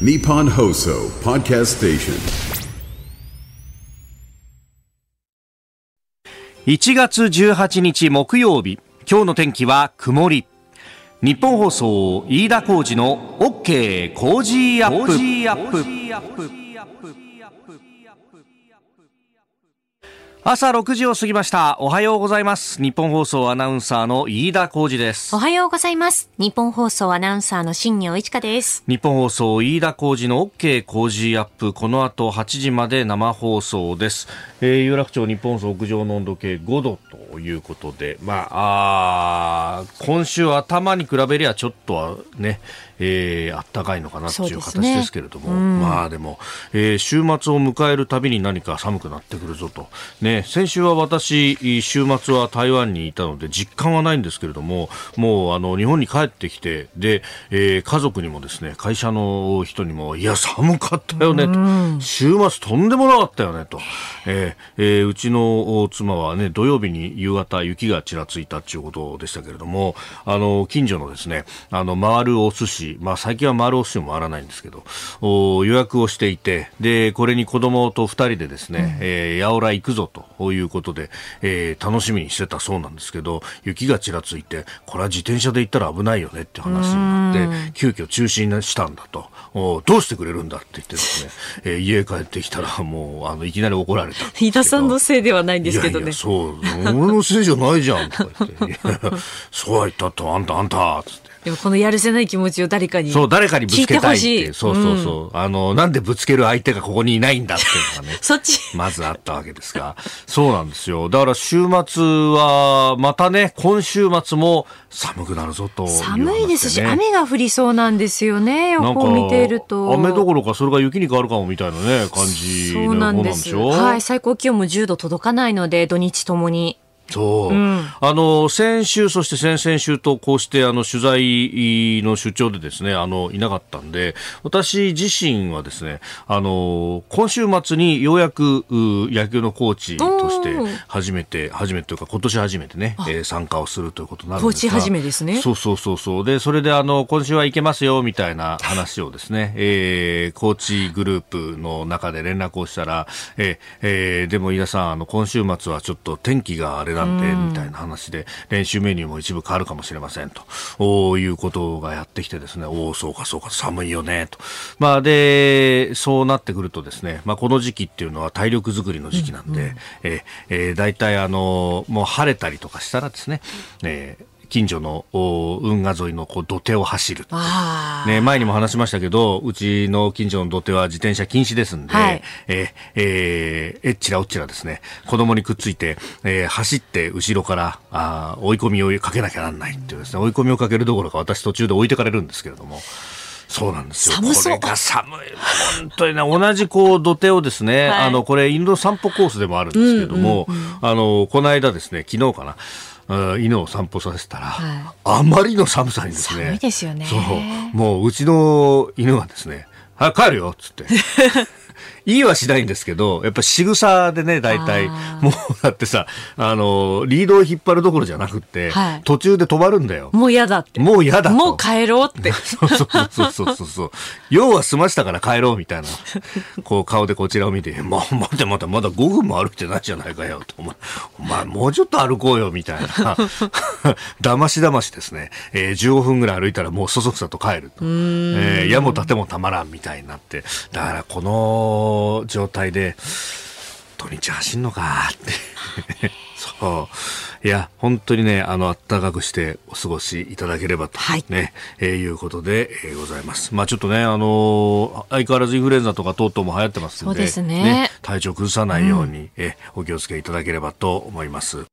Nippon Hoso Podcast Station. 1月18日木曜日今日の天気は曇り。ニッポン放送飯田浩司の OK コージーアップ朝6時を過ぎました。おはようございます。ニッポン放送アナウンサーの飯田浩司です。おはようございます。日本放送アナウンサーの新業一華です。日本放送飯田浩二の OK 工事アップ。この後8時まで生放送です、えー、有楽町日本放送屋上の温度計5度ということで。まああー今週頭に比べりゃちょっとはねえー、あったかいのかなっていう形ですけれども、まあでも、えー週末を迎えるたびに何か寒くなってくるぞと。ね、先週は私、週末は台湾にいたので実感はないんですけれども、もうあの日本に帰ってきて、で、えー家族にもですね、会社の人にも、いや、寒かったよねと、週末とんでもなかったよねと、えーえーうちの妻はね、土曜日に夕方雪がちらついたっていうことでしたけれども、あの、近所のですね、あの、回るお寿司、まあ最近は回るお寿司も回らないんですけど、お予約をしていて、で、これに子供と二人でですね、えー八百屋行くぞということで、えー楽しみにしてたそうなんですけど、雪がちらついて、これは自転車で行ったら危ないよねって話になって、急遽中止にしたんだと、おどうしてくれるんだって言ってですね、えー家帰ってきたらもう、あの、いきなり怒られた。飯田さんのせいではないんですけどね。いやいやそう、俺のせいじゃないじゃん、とか言って。そうは言ったと、あんた、あんた、つって。でもこのやるせない気持ちを誰かに。そう、誰かにぶつけたいって。そうそうそう。あの、なんでぶつける相手がここにいないんだっていうのがね。そっち。まずあったわけですが。そうなんですよ。だから週末は、またね、今週末も寒くなるぞと。寒いですし、雨が降りそうなんですよね。予報を見ていると。雨どころかそれが雪に変わるかもみたいなね、感じのそうなん方です。はい。最高気温も10度届かないので、土日ともに。そう、あの先週、そして先々週とこうしてあの取材の出張でですねあのいなかったんで私自身はですねあの今週末にようやくう野球のコーチとして初めて初めてというか今年初めてね、えー参加をするということになるんですがコーチ初めですね。そうそうそうそう。でそれであの今週は行けますよみたいな話をですね、えーコーチグループの中で連絡をしたら、えーえーでも飯田さんあの今週末はちょっと天気があれなんで、みたいな話で練習メニューも一部変わるかもしれませんと。おーいうことがやってきてですねおおそうかそうか寒いよねと。まあでそうなってくるとですねまあこの時期っていうのは体力作りの時期なんで、えーえー、大体あのもう晴れたりとかしたらですね、えー近所のお運河沿いのこう土手を走る。ね、前にも話しましたけど、うちの近所の土手は自転車禁止ですんで、はい。えーえーえっちらおっちらですね、子供にくっついて、えー走って後ろからあー追い込みをかけなきゃなんないっていうですね、追い込みをかけるどころか私途中で置いてかれるんですけれども、そうなんですよ。寒そう。これが寒い。本当にね、同じこう土手をですね、はい。あの、これ犬の散歩コースでもあるんですけれども、あの、この間ですね、昨日かな、うん犬を散歩させたら、はいあまりの寒さにですね。寒いですよねそう。もううちの犬はですね、はい、帰るよっつって。言いはしないんですけど、やっぱ仕草でね、大体もうだってさ、あの、リードを引っ張るどころじゃなくって、はい途中で止まるんだよ。もう嫌だって。もう嫌だと。もう帰ろうって。そうそうそうそうそうそう。用は済ましたから帰ろうみたいな、こう顔でこちらを見て、まあ、待て待て、まだ5分も歩いてないじゃないかよ、と。お前、お前もうちょっと歩こうよ、みたいな。だましだましですね。えー15分ぐらい歩いたらもうそそくさと帰ると。えー矢も盾もたまらんみたいになって。だからこの状態で、土日走んのかって。そう。いや、本当にね、あの、暖かくしてお過ごしいただければと、はいね、えーいうことで、えーございます。まあちょっとね、あのー相変わらずインフルエンザとか等々も流行ってますんで、そうですね体調崩さないように、えーお気をつけいただければと思います。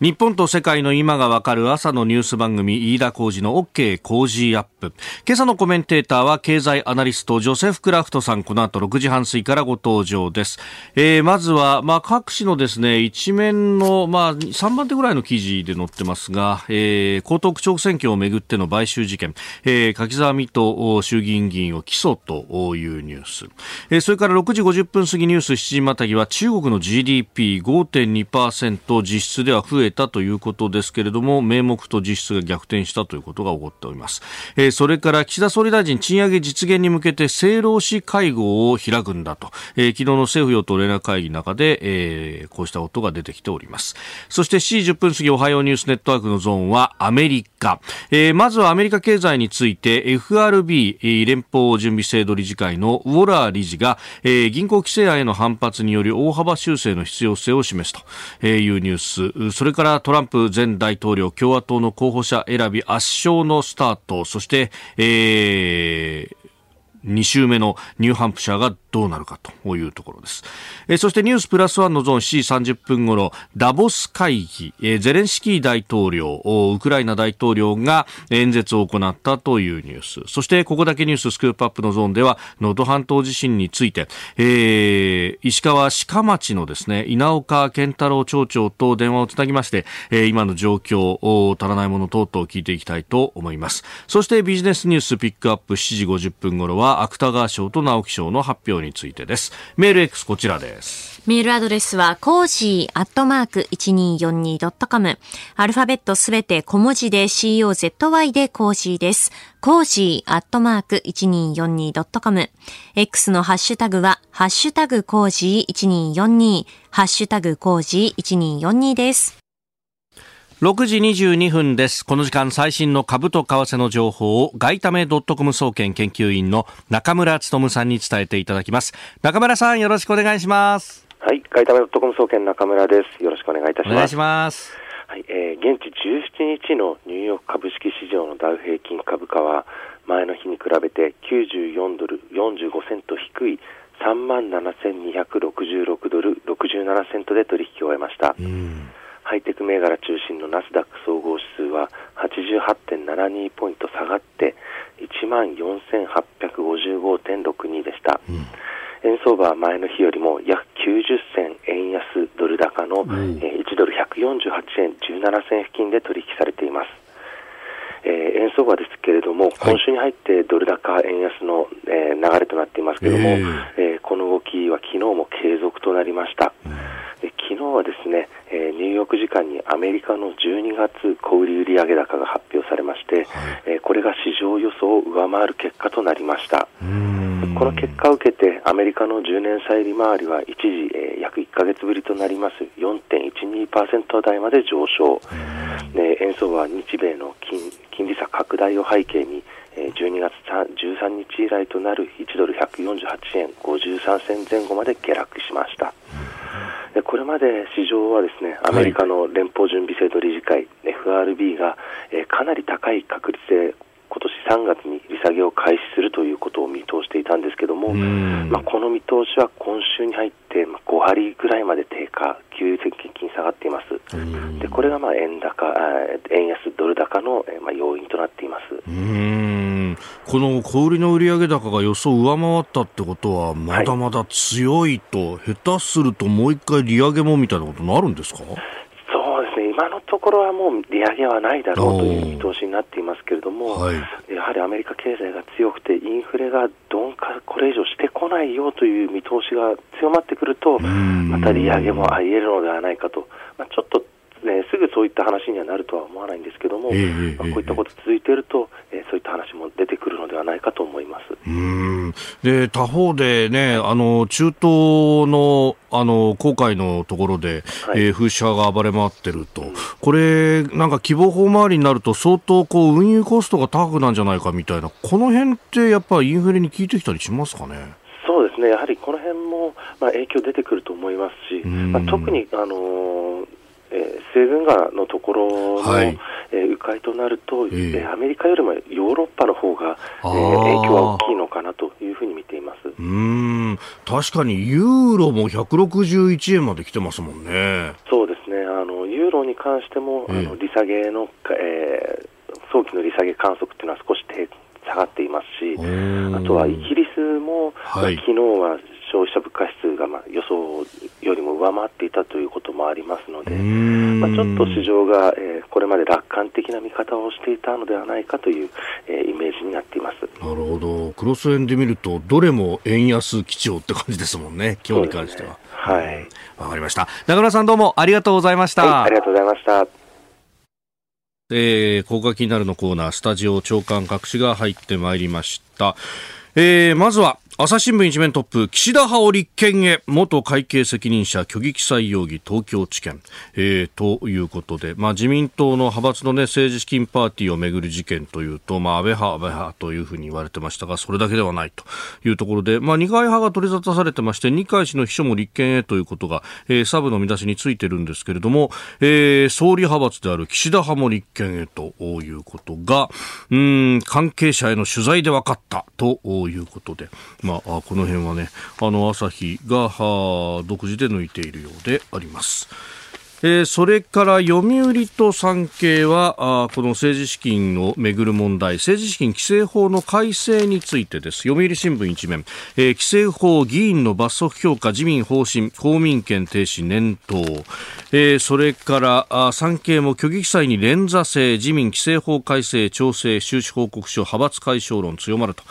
日本と世界の今がわかる朝のニュース番組飯田浩二の OK 工事アップ。今朝のコメンテーターは経済アナリストジョセフ・クラフトさん。この後6時半過ぎからご登場です、えーまずは、まあ、各紙のですね一面の、まあ、3番手ぐらいの記事で載ってますが、えー、江東区長選挙をめぐっての買収事件、えー、柿沢水戸衆議院議員を起訴というニュース、えーそれから6時50分過ぎニュース7時またぎは中国の GDP5.2% 実質では増え増えたということですけれども、名目と実質が逆転したということが起こっております。えー、それから岸田総理大臣、賃上げ実現に向けて政労使会合を開くんだと、えー、昨日の政府与党連絡会議の中で、えー、こうしたことが出てきております。そして7時10分過ぎ、おはようニュースネットワークのゾーンはアメリカ。えー、まずはアメリカ経済について FRB、連邦準備制度理事会のウォラー理事が、えー、銀行規制案への反発により大幅修正の必要性を示すというニュース。それからトランプ前大統領共和党の候補者選び圧勝のスタート。そして、えー2週目のニューハンプシャーがどうなるかというところです。え、そしてニュースプラスワンのゾーン7時30分頃、ダボス会議、え、ゼレンスキー大統領、ウクライナ大統領が演説を行ったというニュース。そしてここだけニューススクープアップのゾーンでは、能登半島地震について、えー、石川鹿町のですね、稲岡健太郎町長と電話をつなぎまして、え、今の状況、足らないもの等々聞いていきたいと思います。そしてビジネスニュースピックアップ7時50分頃は、芥川賞と直木賞の発表についてです。メール X こちらです。メールアドレスは、コージーアットマーク 1242.com。アルファベットすべて小文字で COZY でコージーです。コージーアットマーク 1242.com。X のハッシュタグは、ハッシュタグコージー1242、ハッシュタグコージー1242です。6時22分です。この時間最新の株と為替の情報を外為ドットコム総研研究員の中村努さんに伝えていただきます。中村さんよろしくお願いします。はい、外為ドットコム総研中村です。よろしくお願いいたします。お願いします。はい、えー、現地17日のニューヨーク株式市場のダウ平均株価は前の日に比べて94ドル45セント低い3万7266ドル67セントで取引を終えました。うんハイテク銘柄中心のナスダック総合指数は88.72ポイント下がって1万4855.62でした、うん、円相場は前の日よりも約90銭円安ドル高の、うん、1ドル148円17銭付近で取引されていますえー、円相場ですけれども、今週に入ってドル高円安の、えー、流れとなっていますけれども、えー、えー、この動きは昨日も継続となりました。うん。で昨日はですね、えー、ニューヨーク時間にアメリカの12月小売売上高が発表されまして、はい、えー、これが市場予想を上回る結果となりました。この結果を受けてアメリカの10年債利回りは一時、えー、約1か月ぶりとなります。4.12%台まで上昇、ね、円相場は日米の金金利差拡大を背景に12月13日以来となる1ドル148円53銭前後まで下落しました。これまで市場はですねアメリカの連邦準備制度理事会、はい、FRB が、えー、かなり高い確率で今年3月に利下げを開始するということを見通していたんですけども、まあ、この見通しは今週に入って、まあ、5割ぐらいまで低下、急激に下がっています。でこれがまあ円高、円安ドル高の、まあ、要因となっています。この小売の売上高が予想を上回ったってことは、まだまだ強いと、はい、下手するともう一回利上げもみたいなことになるんですか？今のところはもう利上げはないだろうという見通しになっていますけれども、はい、やはりアメリカ経済が強くて、インフレが鈍化、これ以上してこないよという見通しが強まってくると、また利上げもあり得るのではないかと、まあ、ちょっとね、すぐそういった話にはなるとは思わないんですけども、えー、まあ、こういったこと続いていると、えー、そういった話も出てくるのではないかと思います。うん。で他方でね、あの中東のあの航海のところで、はい、えー、風車が暴れ回ってると、うん、これ、なんか希望法回りになると、相当こう運輸コストが高くなんじゃないかみたいな、この辺ってやっぱりインフレに効いてきたりしますかね？そうですね、やはりこの辺も、まあ、影響出てくると思いますし、まあ、特に、あのーえー、西軍川のところの、はい、えー、迂回となると、えー、アメリカよりもヨーロッパの方が、えー、影響は大きいのかなというふうに見ています。うん。確かにユーロも161円まで来てますもんね。そうですね。あのユーロに関しても、あの利下げの、えー、早期の利下げ観測というのは少し下がっていますし、あとはイギリスも、はい、昨日は消費者物価指数がまあ予想よりも上回っていたということもありますので、まあ、ちょっと市場が、えー、これまで楽観的な見方をしていたのではないかという、えー、イメージになっていますなるほど、クロス円で見ると、どれも円安基調って感じですもんね、今日に関しては。はい。わかりました。中村さんどうもありがとうございました。はい、ありがとうございました。えー、ここが気になるのコーナー、スタジオ長官各紙が入ってまいりました。えー、まずは、朝日新聞一面トップ、岸田派を立憲へ、元会計責任者虚偽記載容疑東京地検、えー、ということで、まあ自民党の派閥のね、政治資金パーティーをめぐる事件というと、まあ安倍派、安倍派というふうに言われてましたが、それだけではないというところで、まあ二階派が取り沙汰されてまして、二階氏の秘書も立憲へということが、えー、サブの見出しについてるんですけれども、えー、総理派閥である岸田派も立憲へということが、うん、関係者への取材で分かったということで、まあ、この辺はね、あの、朝日が独自で抜いているようであります。えーそれから読売と産経はあこの政治資金をめぐる問題政治資金規正法の改正についてです。読売新聞一面、えー規正法議員の罰則強化自民方針公民権停止念頭、えーそれからあ産経も虚偽記載に連座制自民規正法改正調整収支報告書派閥解消論強まると。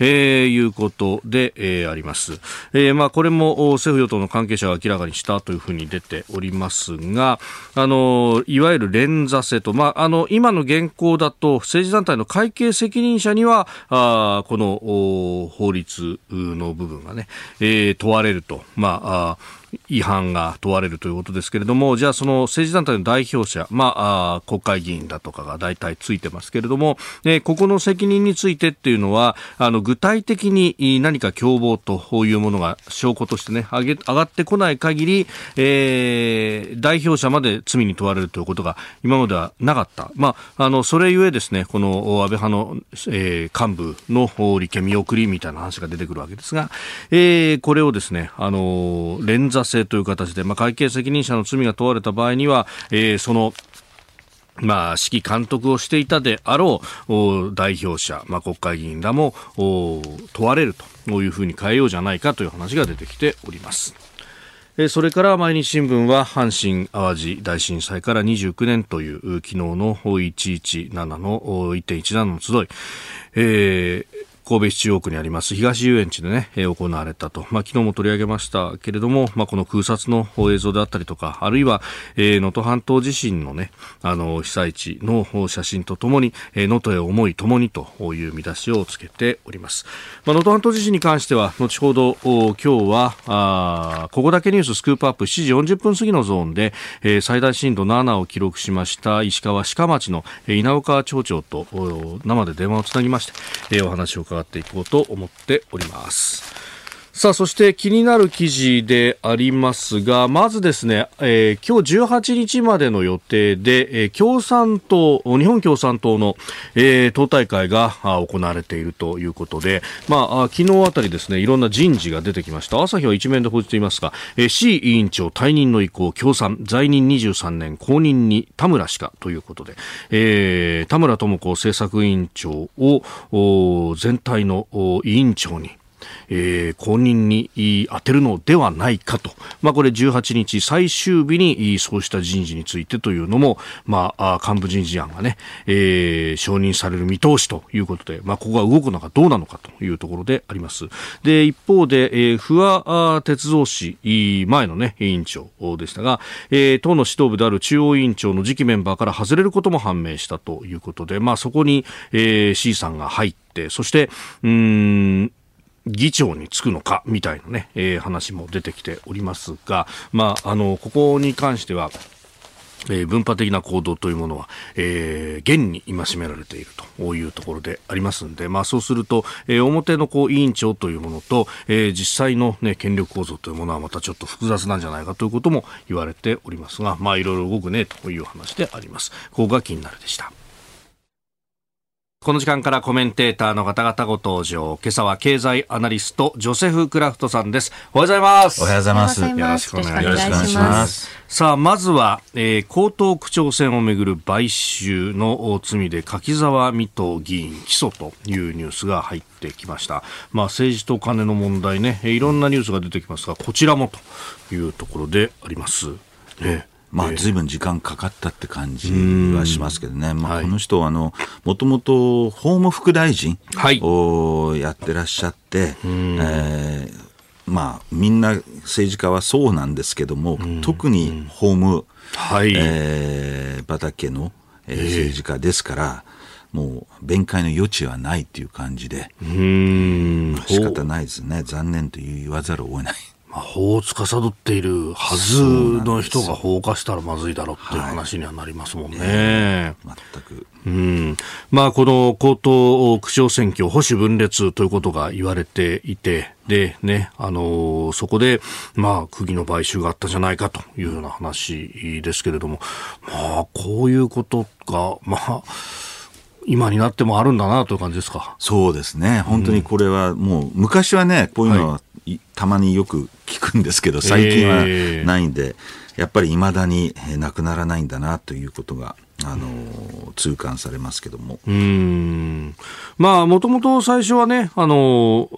えーいうことで、えーあります。えーまあ、これも政府与党の関係者が明らかにしたというふうに出ておりますが、あの、いわゆる連座制と、まあ、あの、今の現行だと政治団体の会計責任者には、あこの法律の部分がね、えー問われると。まああ違反が問われるということですけれども、じゃあその政治団体の代表者、まあ、あ国会議員だとかが大体ついてますけれども、えーここの責任についてっていうのは、あの、具体的に何か共謀というものが証拠としてね、上げ、上がってこない限り、えー代表者まで罪に問われるということが今まではなかった。まあ、あの、それゆえですね、この安倍派の、えー幹部の立憲見送りみたいな話が出てくるわけですが、えーこれをですね、あの、連座制という形で、まあ、会計責任者の罪が問われた場合には、えーその、まあ、指揮監督をしていたであろう代表者、まあ、国会議員らも問われるというふうに変えようじゃないかという話が出てきております。それから毎日新聞は阪神・淡路大震災から29年という昨日の117の1.17の集い、えー神戸市中央区にあります東遊園地でね、えー行われたと。まあ、昨日も取り上げましたけれども、まあ、この空撮の映像であったりとか、あるいは、えー能登半島地震のね、あの、被災地の写真とともに、えー能登へ思いともにという見出しをつけております。まあ、能登半島地震に関しては、後ほど、今日は、あここだけニューススクープアップ7時40分過ぎのゾーンで、えー最大震度7を記録しました石川鹿町の、えー稲岡町長とお生で電話をつなぎまして、えーお話を伺っていこうと思っております。さあ、そして気になる記事でありますが、まずですね、えー今日18日までの予定で、えー共産党、日本共産党の、えー党大会が行われているということで、まあ、昨日あたりですね、いろんな人事が出てきました。朝日は一面で報じていますが、えー、C 委員長退任の意向、共産、在任23年、後任に田村氏かということで、えー田村智子政策委員長を全体の委員長に、えー後任にい当てるのではないかと、まあ、これ18日最終日にそうした人事についてというのも、まあ、幹部人事案がね、えー承認される見通しということで、まあ、ここが動くのかどうなのかというところであります。で、一方で、えー不破あ鉄道氏前のね、委員長でしたが、えー党の指導部である中央委員長の次期メンバーから外れることも判明したということで、まあ、そこに、えー C さんが入って、そして、うーん、議長に就くのかみたいなね、えー話も出てきておりますが、まあ、あの、ここに関しては、えー分派的な行動というものは、えー現に戒められているというところでありますんで、まあそうすると、えー表のこう委員長というものと、えー実際のね、権力構造というものはまたちょっと複雑なんじゃないかということも言われておりますが、まあいろいろ動くねという話であります。ここが気になるでした。この時間からコメンテーターの方々ご登場。今朝は経済アナリスト、ジョセフ・クラフトさんです。おはようございます。おはようございます。よろしくお願いしくお願いします。さあ、まずは、えー、江東区長選をめぐる買収のお罪で柿沢水戸議員起訴というニュースが入ってきました。まあ、政治と金の問題ね、えーいろんなニュースが出てきますが、こちらもというところであります。ねまあ、ずいぶん時間かかったって感じはしますけどね。まあ、はい。この人は、あの、もともと法務副大臣はい。をやってらっしゃって、えーまあ、みんな政治家はそうなんですけども、特に法務、はい。えー畑の、えー政治家ですから、もう弁解の余地はないという感じで、うーん。仕方ないですね、残念と言わざるを得ない。まあ、法を司っているはずの人が放火したらまずいだろうっていう話にはなりますもんね。全く。うん。まあ、この高等区長選挙、保守分裂ということが言われていて、で、ね、あのーそこで、まあ、釘の買収があったじゃないかというような話ですけれども、まあ、こういうことが、まあ、今になってもあるんだなという感じですか？そうですね、本当にこれはもう、昔はね、こういうのは、いたまによく聞くんですけど、最近はええないんで、やっぱりいまだにえーなくならないんだなということが、あのー痛感されますけども。うーん。まあ、もともと最初はね、あの、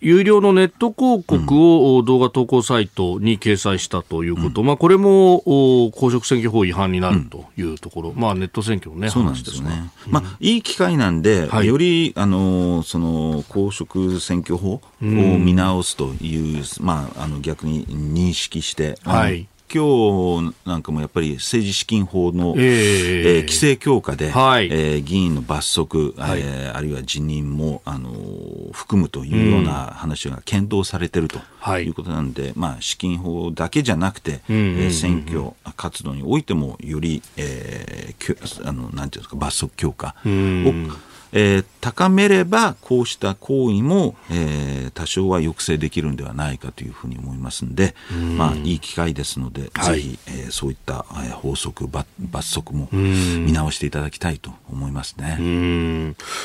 有料のネット広告を動画投稿サイトに掲載したということ、まあ、これもお公職選挙法違反になるというところ、まあ、ネット選挙のね、そうなん話ですがですね。まあ、いい機会なんで、はい。より、あの、その、公職選挙法を見直すという、まあ、あの、逆に認識して、はい今日なんかもやっぱり政治資金法の、ええ。えー規制強化で、はい。えー議員の罰則、はい。えーあるいは辞任も、あのー含むというような話が検討されているとはい。いうことなんで、まあ、資金法だけじゃなくて、うんうんうんうん。えー選挙活動においてもより、えーあのなんていうんですか罰則強化を、んえー高めればこうした行為も、えー多少は抑制できるんではないかというふうに思いますんで、まあ、いい機会ですので、はい。ぜひ、えーそういった、えー法則罰罰則も見直していただきたいと思いますね。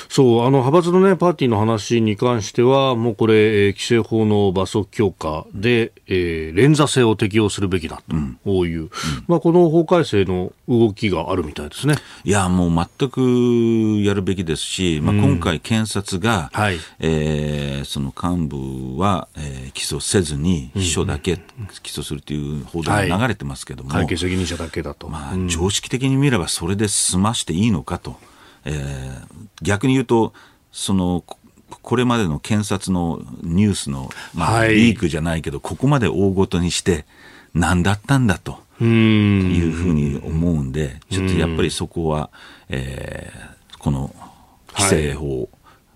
そう、あの、派閥のね、パーティーの話に関しては、もうこれ、えー規制法の罰則強化で、えー連座制を適用するべきだという、まあ、この法改正の動きがあるみたいですね。いや、もう全くやるべきですし、まあ、今回、検察が、はい。えーその幹部は、えー起訴せずに、秘書だけ起訴するという報道が流れてますけども、会計責任者だけだと。まあ、常識的に見ればそれで済ましていいのかと、えー逆に言うと、そのここれまでの検察のニュースの、まあはい。リークじゃないけど、ここまで大ごとにして、何だったんだと。いうふうに思うんで、ちょっとやっぱりそこは、えーこの規制法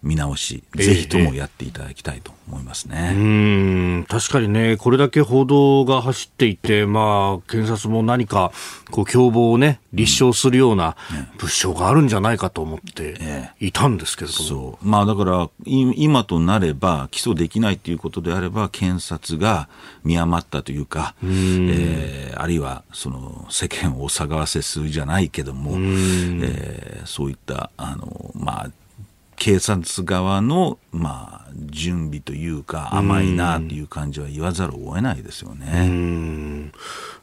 見直し、ええ。ぜひともやっていただきたいと思いますね。うーん。確かにね、これだけ報道が走っていて、まあ、検察も何か、こう、共謀をね、立証するような物証があるんじゃないかと思ってえいたんですけれども。そう。まあだから、い今となれば、起訴できないということであれば、検察が見余ったというか、えーあるいは、その、世間をお騒がせするじゃないけども、えーそういった、あの、まあ、警察側の、まあ、準備というか、甘いなという感じは言わざるを得ないですよね。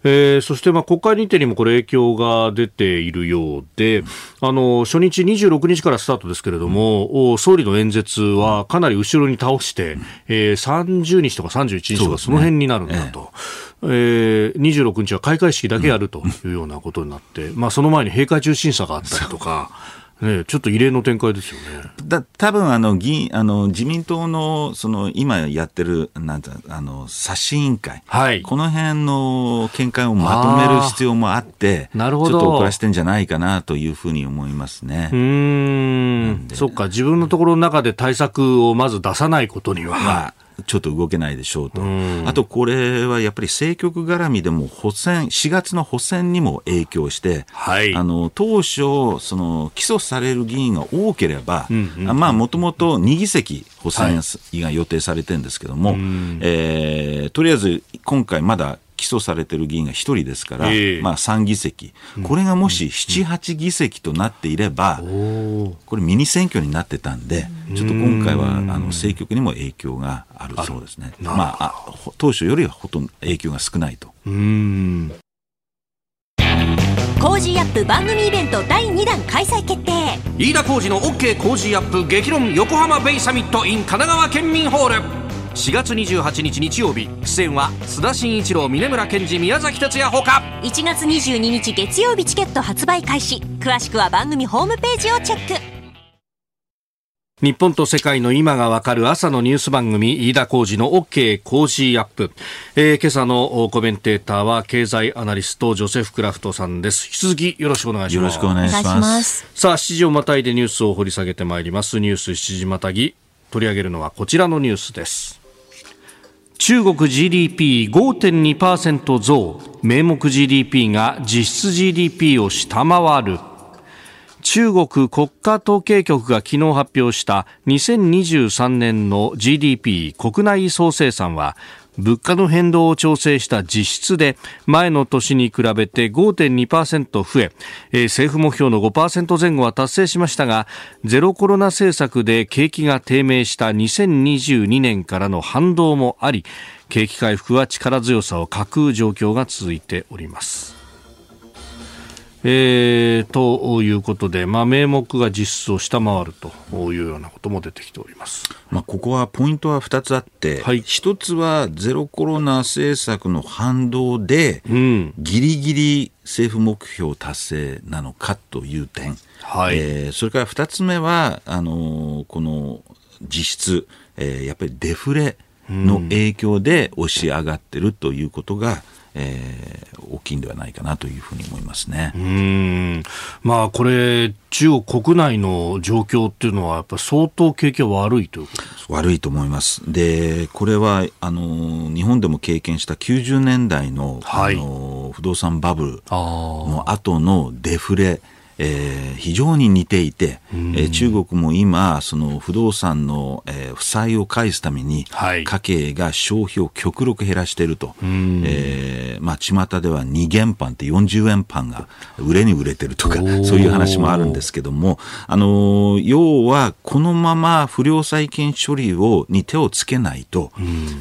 えーそしてまあ国会日程にもこれ影響が出ているようで、あの初日26日からスタートですけれども、お総理の演説はかなり後ろに倒して、えー30日とか31日とかその辺になるんだと。えー26日は開会式だけやるというようなことになって、まあその前に閉会中審査があったりとか、ね、ちょっと異例の展開ですよね。だ多分あの議員あの自民党のその今やってるなんてあの刷新委員会、はいこの辺の見解をまとめる必要もあってなるほどちょっと遅らせてんじゃないかなというふうに思いますね。うーん、そっか、自分のところの中で対策をまず出さないことには。まあちょっと動けないでしょうと。あとこれはやっぱり政局絡みでも補選、4月の補選にも影響して、はい。あの当初、その起訴される議員が多ければ、まあもともと2議席補選が予定されてるんですけども、えーとりあえず今回まだ起訴されてる議員が1人ですから、ええ。まあ3議席。これがもし7、8議席となっていれば、これミニ選挙になってたんで、ちょっと今回はあの政局にも影響があるそうですね。まあ、あほ当初よりはほとんど影響が少ないと。うーん。コージーアップ番組イベント第2弾開催決定。飯田浩司の OK コージーアップ激論横浜ベイサミット in 神奈川県民ホール4月28日日曜日。出演は須田慎一郎峯村健二宮崎哲也ほか。1月22日月曜日チケット発売開始。詳しくは番組ホームページをチェック。日本と世界の今がわかる朝のニュース番組飯田浩二の OK 工事アップ、えー、今朝のコメンテーターは経済アナリストジョセフ・クラフトさんです。引き続きよろしくお願いします。よろしくお願いします。さあ7時をまたいでニュースを掘り下げてまいります。ニュース7時またぎ。取り上げるのはこちらのニュースです中国 GDP5.2% 増。名目 GDP が実質 GDP を下回る。中国国家統計局が昨日発表した2023年の GDP 国内総生産は物価の変動を調整した実質で前の年に比べて5.2%増え政府目標の5%前後は達成しましたがゼロコロナ政策で景気が低迷した2022年からの反動もあり景気回復は力強さを欠く状況が続いております。えー、ということで、まあ、名目が実質を下回るというようなことも出てきております。まあ、ここはポイントは2つあって、はい1つはゼロコロナ政策の反動で、うん。ギリギリ政府目標達成なのかという点、はいえーそれから2つ目はあのーこの実質、えーやっぱりデフレの影響で押し上がってるということが、えー大きいんではないかなというふうに思いますね。うーん。まあ、これ、中国国内の状況っていうのは、やっぱり相当景気が悪いということですか？悪いと思います。で、これは、あの、日本でも経験した90年代の、はいあの、不動産バブルあの後のデフレ、えー非常に似ていて、えー中国も今、その不動産の、えー負債を返すために、はい。家計が消費を極力減らしていると、えーまあ、巷では2元パンって40円パンが売れに売れてるとか、そういう話もあるんですけども、あのー要はこのまま不良債権処理をに手をつけないと、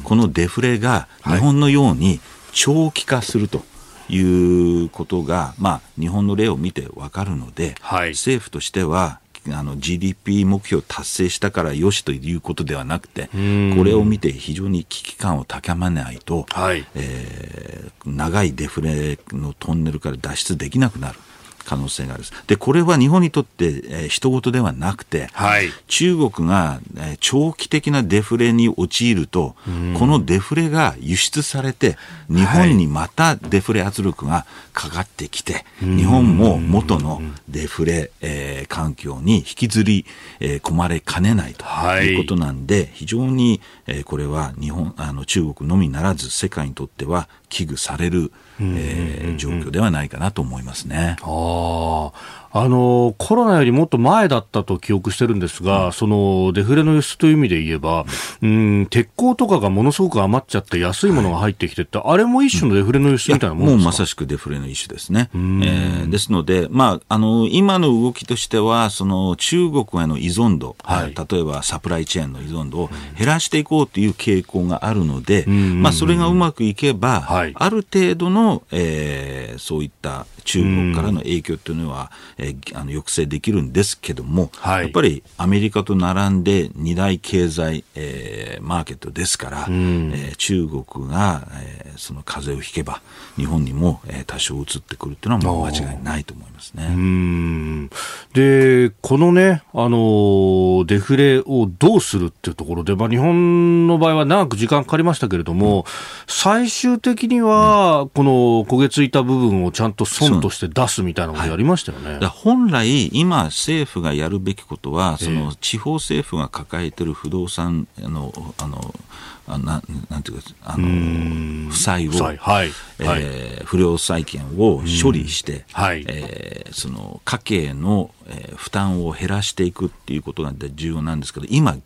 このデフレが日本のように長期化すると。いうことが、まあ、日本の例を見てわかるので、はい。政府としてはあの GDP 目標達成したからよしということではなくて、これを見て非常に危機感を高めないと、はい。えー長いデフレのトンネルから脱出できなくなる可能性がある。で、これは日本にとって、えー、人事ではなくて、はい。中国が、えー長期的なデフレに陥ると、このデフレが輸出されて、日本にまたデフレ圧力がかかってきて、日本も元のデフレ、えー環境に引きずり、えー込まれかねないとはい。いうことなんで、非常に、えーこれは日本、あの中国のみならず世界にとっては危惧される、えー状況ではないかなと思いますね。ああ。あの、コロナよりもっと前だったと記憶してるんですが、その、デフレの輸出という意味で言えば、うん、鉄鋼とかがものすごく余っちゃって安いものが入ってきてって、あれも一種のデフレの輸出みたいなもんですか？もうまさしくデフレの一種ですね。えーですので、まあ、あの、今の動きとしては、その中国への依存度、はい。えー例えばサプライチェーンの依存度を減らしていこうという傾向があるので、まあ、それがうまくいけば、はい。ある程度の、えーそういった中国からの影響というのは、えーあの抑制できるんですけども、はい。やっぱりアメリカと並んで二大経済、えーマーケットですから、えー中国が、えーその風邪をひけば、日本にも、えー多少移ってくるというのはもう間違いないと思いますね。うん。で、このね、あの、デフレをどうするっていうところで、まあ、日本の場合は長く時間かかりましたけれども、最終的には、この焦げついた部分をちゃんと損として出すみたいなことやりましたよね。だから本来、今、政府がやるべきことは、その地方政府が抱えている不動産の、あの、あななんていうか、あの、負債を、はいはい。えー不良債権を処理して、はい。えーその家計の、えー負担を減らしていくっていうことが重要なんですけど、今、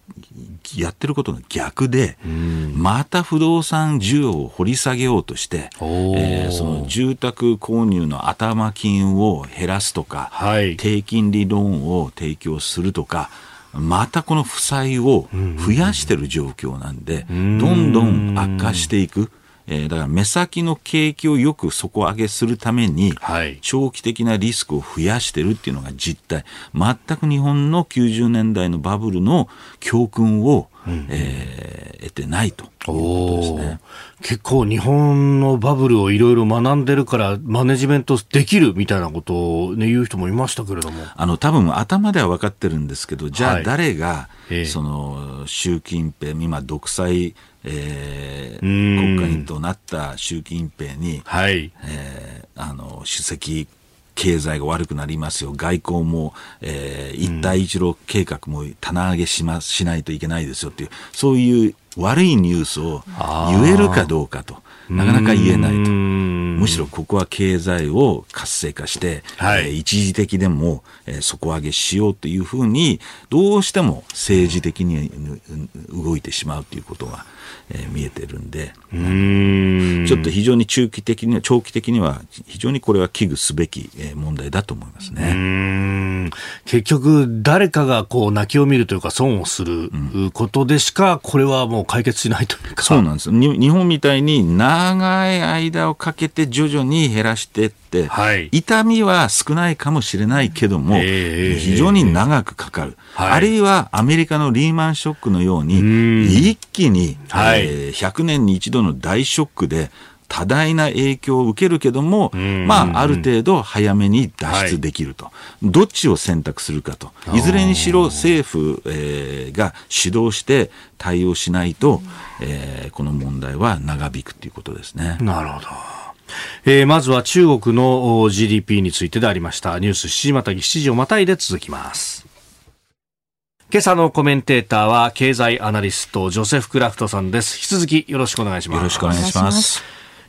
やってることが逆で、また不動産需要を掘り下げようとして、えーその住宅購入の頭金を減らすとか、はい。低金利ローンを提供するとか、またこの負債を増やしてる状況なんで、どんどん悪化していく。えーだから目先の景気をよく底上げするために、はい長期的なリスクを増やしてるっていうのが実態。全く日本の90年代のバブルの教訓を、えー得てないということですね。結構日本のバブルをいろいろ学んでるからマネジメントできるみたいなことを、ね、言う人もいましたけれども。あの、多分頭では分かってるんですけど、じゃあ誰が、ええその、習近平、今独裁、えーうん国家にとなった習近平に、はい。えーあの、主席、経済が悪くなりますよ。外交も、えー一帯一路計画も棚上げします、しないといけないですよっていう、そういう悪いニュースを言えるかどうかと、なかなか言えないと。うんむしろここは経済を活性化して、はいえー一時的でも、えー底上げしようというふうに、どうしても政治的にう動いてしまうということが、えー見えてるんで、うん。ちょっと非常に中期的には、長期的には、非常にこれは危惧すべきえー問題だと思いますうね。ん。結局、誰かがこう泣きを見るというか損をすることでしか、これはもう解決しないというか。そうなんです。日本みたいに長い間をかけて徐々に減らしていって、はい。痛みは少ないかもしれないけども、ええ非常に長くかかる、はい。あるいはアメリカのリーマンショックのように、ん。一気に、はいえー100年に一度の大ショックで、多大な影響を受けるけども、んまあ、ある程度早めに脱出できると。どっちを選択するかと。いずれにしろ政府、えーが主導して対応しないと、えーこの問題は長引くということですね。なるほど。えーまずは中国のお GDP についてでありました。ニュース7時またぎ7時をまたいで続きます。今朝のコメンテーターは経済アナリストジョセフ・クラフトさんです。引き続きよろしくお願いします。よろしくお願いします。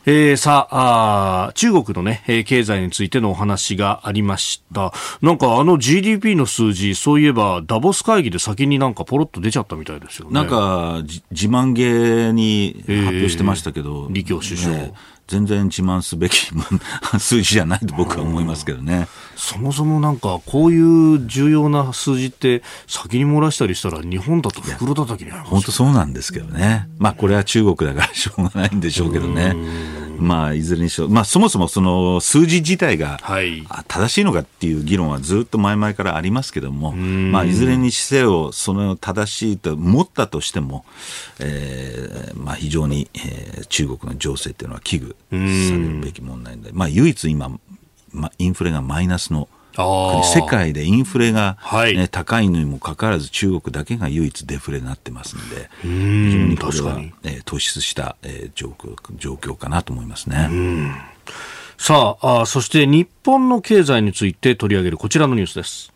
えーさあ中国のね、えー経済についてのお話がありました。なんかあの GDP の数字、そういえばダボス会議で先になんかポロッと出ちゃったみたいですよね。なんか、じ自慢げに発表してましたけど、李強首相ね全然自慢すべき数字じゃないと僕は思いますけどね。そもそもなんかこういう重要な数字って先に漏らしたりしたら日本だと袋叩きになります本当そうなんですけどね。まあこれは中国だからしょうがないんでしょうけどね。まあいずれにしろ、まあそもそもその数字自体が正しいのかっていう議論はずっと前々からありますけども、まあいずれにせよその正しいと思ったとしても、えーまあ非常に、えー中国の情勢っていうのは危惧されるべき問題で、まあ唯一今、まあ、インフレがマイナスの世界でインフレが、はい。ね高いのにもかかわらず中国だけが唯一デフレになってますので、非常んにこれはえー突出した、えー状況状況かなと思いますね。さああそして日本の経済について取り上げるこちらのニュースです。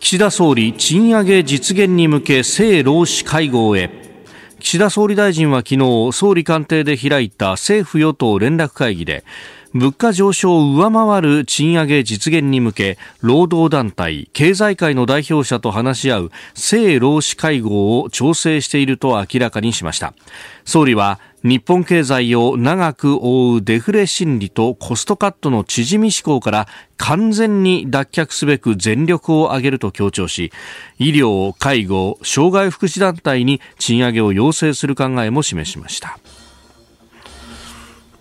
岸田総理賃上げ実現に向け政労使会合へ。岸田総理大臣は昨日総理官邸で開いた政府与党連絡会議で物価上昇を上回る賃上げ実現に向け労働団体経済界の代表者と話し合う政労使会合を調整していると明らかにしました総理は日本経済を長く覆うデフレ心理とコストカットの縮み志向から完全に脱却すべく全力を挙げると強調し医療、介護、障害福祉団体に賃上げを要請する考えも示しました。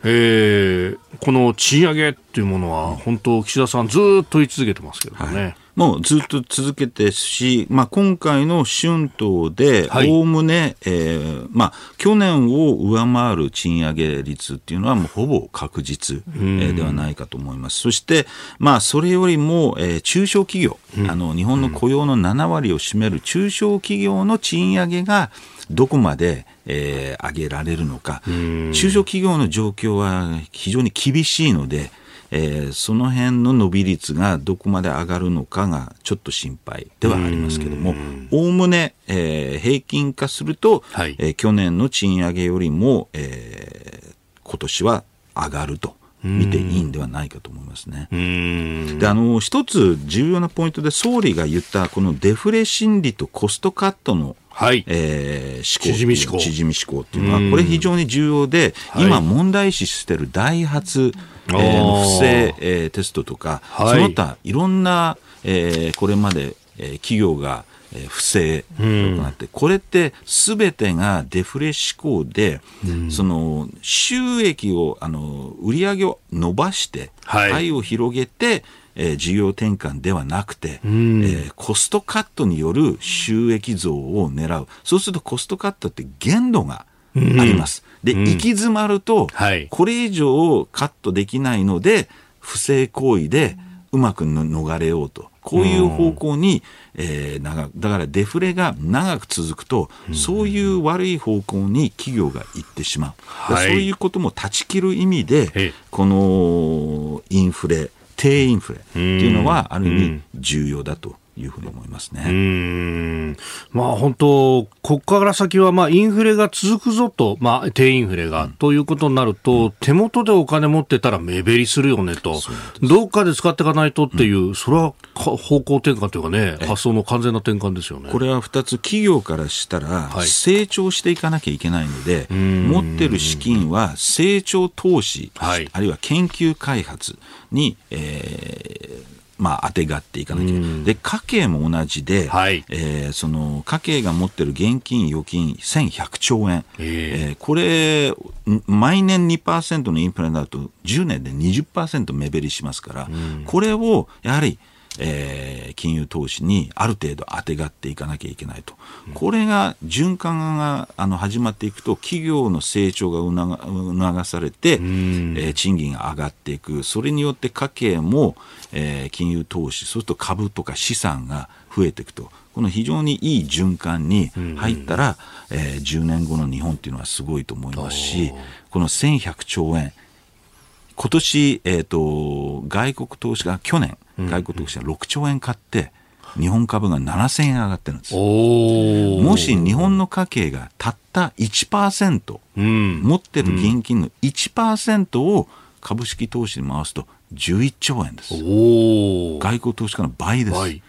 えーこの賃上げっていうものは本当岸田さんずっと言い続けてますけどね。もうずっと続けてし、まあ、今回の春闘で、はい。おおむね、えーまあ、去年を上回る賃上げ率っていうのは、もうほぼ確実、えーではないかと思います。そして、まあ、それよりも、えー中小企業、あの、日本の雇用の7割を占める中小企業の賃上げが、どこまで、えー上げられるのか、中小企業の状況は非常に厳しいので、えーその辺の伸び率がどこまで上がるのかがちょっと心配ではありますけども、おおむね、えー平均化すると、はい。えー去年の賃上げよりも、えー今年は上がると見ていいんではないかと思いますね。うん。であの一つ重要なポイントで総理が言ったこのデフレ心理とコストカットのはい。えー、思考縮み思考。縮み思考っていうのは、これ非常に重要で、はい。今問題視しているダイハツ、えー。不正、えーテストとか、はい。その他いろんな、えーこれまで、えー企業が、えー不正を行って、これってすべてがデフレ志向で、その収益を、あの、売り上げを伸ばして、はい。パイを広げて、えー、事業転換ではなくて、えー、コストカットによる収益増を狙う。そうするとコストカットって限度があります。で、行き詰まると、はい、これ以上カットできないので、不正行為でうまく逃れようと。こういう方向に、えー、長だからデフレが長く続くと、そういう悪い方向に企業が行ってしまう、はい、そういうことも断ち切る意味で、このインフレ、低インフレっていうのは、ある意味重要だというふうに思いますね。うん。まあ本当、ここから先はまあインフレが続くぞと、まあ低インフレが、うん、ということになると、うん、手元でお金持ってたら目減りするよねと、どっかで使っていかないとっていう、うん、それは方向転換というかね、発想の完全な転換ですよね。これは2つ、企業からしたら、成長していかなきゃいけないので、はい、持ってる資金は成長投資、はい、あるいは研究開発に、えー、まあ、当てがっていかなきゃ、うん、で家計も同じで、はい、えー、その家計が持ってる現金、預金1100兆円、えー、これ、毎年2%のインフレになると、10年で20%目減りしますから、うん、これをやはりえー、金融投資にある程度当てがっていかなきゃいけないと、これが循環があの始まっていくと、企業の成長が促されて、えー、賃金が上がっていく、それによって家計も、えー、金融投資、そうすると株とか資産が増えていくと。この非常にいい循環に入ったら、うん、えー、10年後の日本っていうのはすごいと思いますし、この1100兆円、今年、えっ、ー、と、外国投資家、去年、外国投資家6兆円買って、日本株が7000円上がってるんです。もし日本の家計がたった1%、うん、持ってる現金の1%を株式投資に回すと11兆円です。外国投資家の倍です。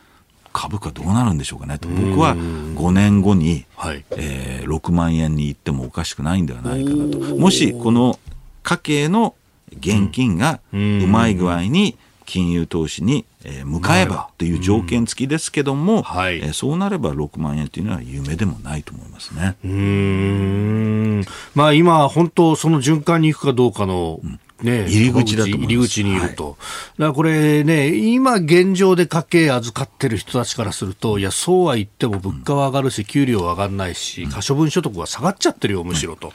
株価どうなるんでしょうかねと。僕は5年後に、はい、えー、6万円に行ってもおかしくないんではないかなと。もしこの家計の現金がうまい具合に金融投資に向かえばという条件付きですけども、はい、そうなれば6万円というのは夢でもないと思いますね。うん。まあ、今、本当、その循環に行くかどうかの、ね、入り口だと入り口にいると。はい、だからこれね、今現状で家計預かってる人たちからすると、いや、そうは言っても物価は上がるし、給料は上がらないし、可処分所得は下がっちゃってるよ、むしろと。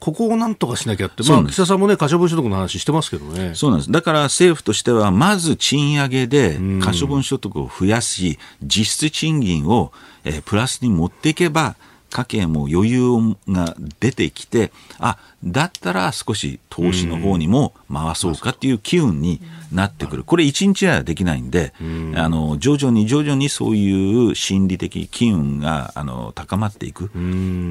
ここをなんとかしなきゃって、まあ、岸田さんもね、可処分所得の話してますけどね。そうなんです。だから政府としては、まず賃上げで可処分所得を増やし、実質賃金を、えー、プラスに持っていけば、家計も余裕が出てきて、あ、だったら少し投資の方にも回そうかっていう機運になってくる。これ一日はできないんで、あの、徐々に徐々にそういう心理的機運が、あの、高まっていく。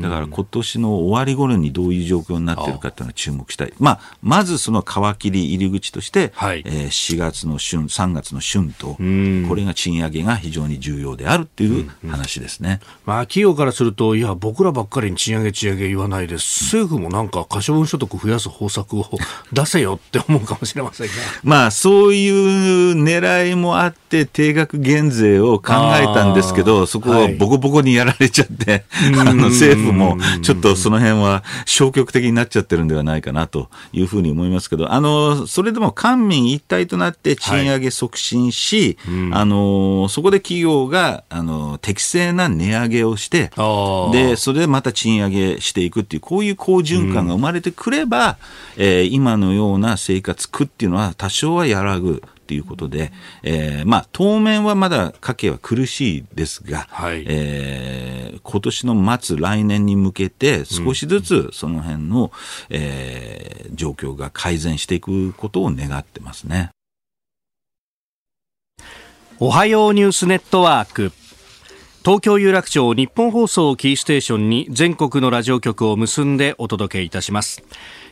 だから今年の終わり頃にどういう状況になっているかっていうのは注目したい。まあ、まずその皮切り入り口として、はい、えー、4月の旬、3月の旬と、これが賃上げが非常に重要であるっていう話ですね。まあ、企業からすると、いや、僕らばっかりに賃上げ賃上げ言わないで、政府もなんか可処分所得増やす方策を出せよって思うかもしれませんが。まあ、そういう狙いもあって、定額減税を考えたんですけど、そこはボコボコにやられちゃって、はい、あの政府もちょっとその辺は消極的になっちゃってるんではないかなというふうに思いますけど、あの、それでも官民一体となって賃上げ促進し、はい、あの、そこで企業が、あの、適正な値上げをして、で、それでまた賃上げしていくっていう、こういう好循環が生まれてくれば、うん、えー、今のような生活苦っていうのは多少は和らぐ。ということで、えー、まあ、当面はまだ家計は苦しいですが、はい、えー、今年の末、来年に向けて少しずつその辺の、うん、えー、状況が改善していくことを願ってますね。おはようニュースネットワーク。東京有楽町日本放送キーステーションに全国のラジオ局を結んでお届けいたします。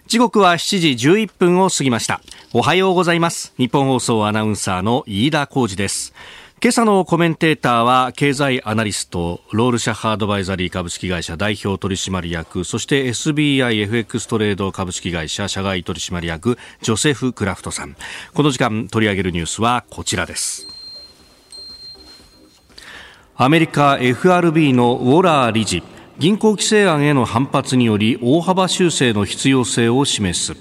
時刻は7時11分を過ぎました。おはようございます。日本放送アナウンサーの飯田浩二です。今朝のコメンテーターは経済アナリストロールシャッハアドバイザリー株式会社代表取締役そして SBIFX トレード株式会社社外取締役ジョセフ・クラフトさん。この時間取り上げるニュースはこちらです。アメリカ FRB のウォラー理事銀行規制案への反発により大幅修正の必要性を示す。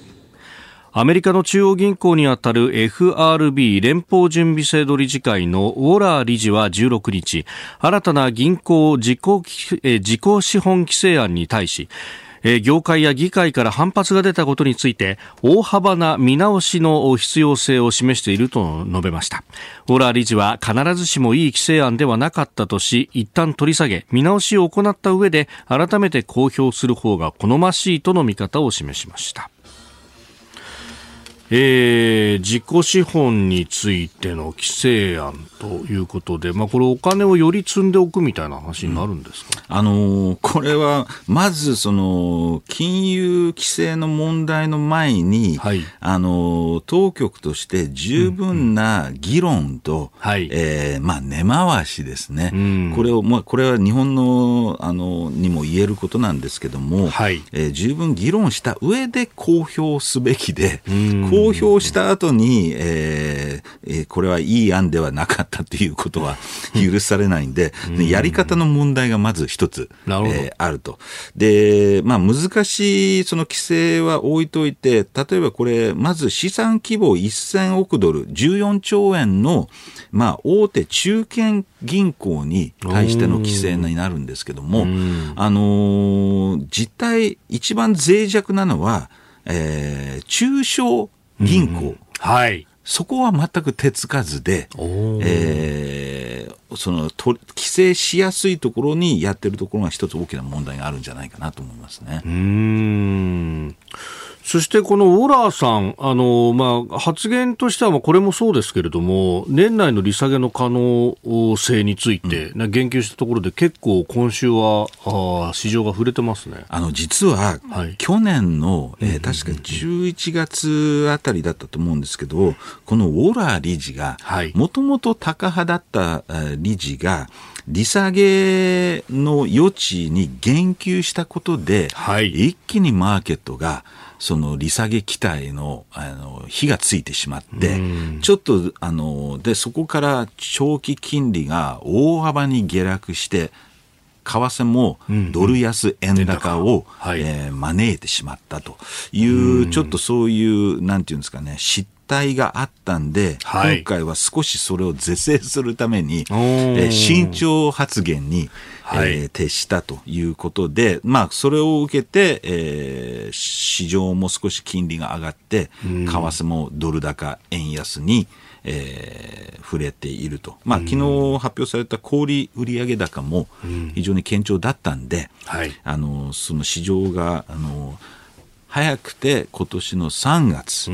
アメリカの中央銀行にあたる FRB 連邦準備制度理事会のウォラー理事は16日新たな銀行自己自己資本規制案に対し業界や議会から反発が出たことについて大幅な見直しの必要性を示していると述べました。オーラー理事は必ずしもいい規制案ではなかったとし一旦取り下げ見直しを行った上で改めて公表する方が好ましいとの見方を示しました。えー、自己資本についての規制案ということで、まあ、これ、お金をより積んでおくみたいな話になるんですか、うん、あのー、これは、まず、その、金融規制の問題の前に、はい、あのー、当局として十分な議論と、うんうん。はい、えー、まあ、根回しですね。うん、これを、まあ、これは日本の、あの、にも言えることなんですけども、はい、えー、十分議論した上で公表すべきで、うん公表した後に、えー、これはいい案ではなかったということは 許されないんで、やり方の問題がまず一つ、えー、あると。で、まあ難しいその規制は置いといて、例えばこれ、まず資産規模1000億ドル、14兆円の、まあ大手中堅銀行に対しての規制になるんですけども、あのー、実態一番脆弱なのは、えー、中小銀行、うん、はい、そこは全く手つかずで、えー、そのと規制しやすいところにやってるところが一つ大きな問題があるんじゃないかなと思いますね。うんそしてこのウォラーさん、あのまあ、発言としては、これもそうですけれども、年内の利下げの可能性について、うん、言及したところで、結構今週はあ市場が触れてますね。あの実は、はい、去年の、えー、確か11月あたりだったと思うんですけど、このウォラー理事が、もともと高派だった理事が、利下げの余地に言及したことで、はい、一気にマーケットがその利下げ期待のあの火がついてしまって、ちょっとあのでそこから長期金利が大幅に下落して、為替もドル安円高を、はい、えー、招いてしまったという、ちょっとそういう、なんていうんですかね、失態があったんで、はい、今回は少しそれを是正するために、えー、慎重発言に、はい、えー、徹したということで、まあ、それを受けて、えー、市場も少し金利が上がって、為替もドル高円安に、えー、触れていると、まあ、昨日発表された小売売上高も非常に堅調だったんで、はい、あのその市場があの早くて今年の3月。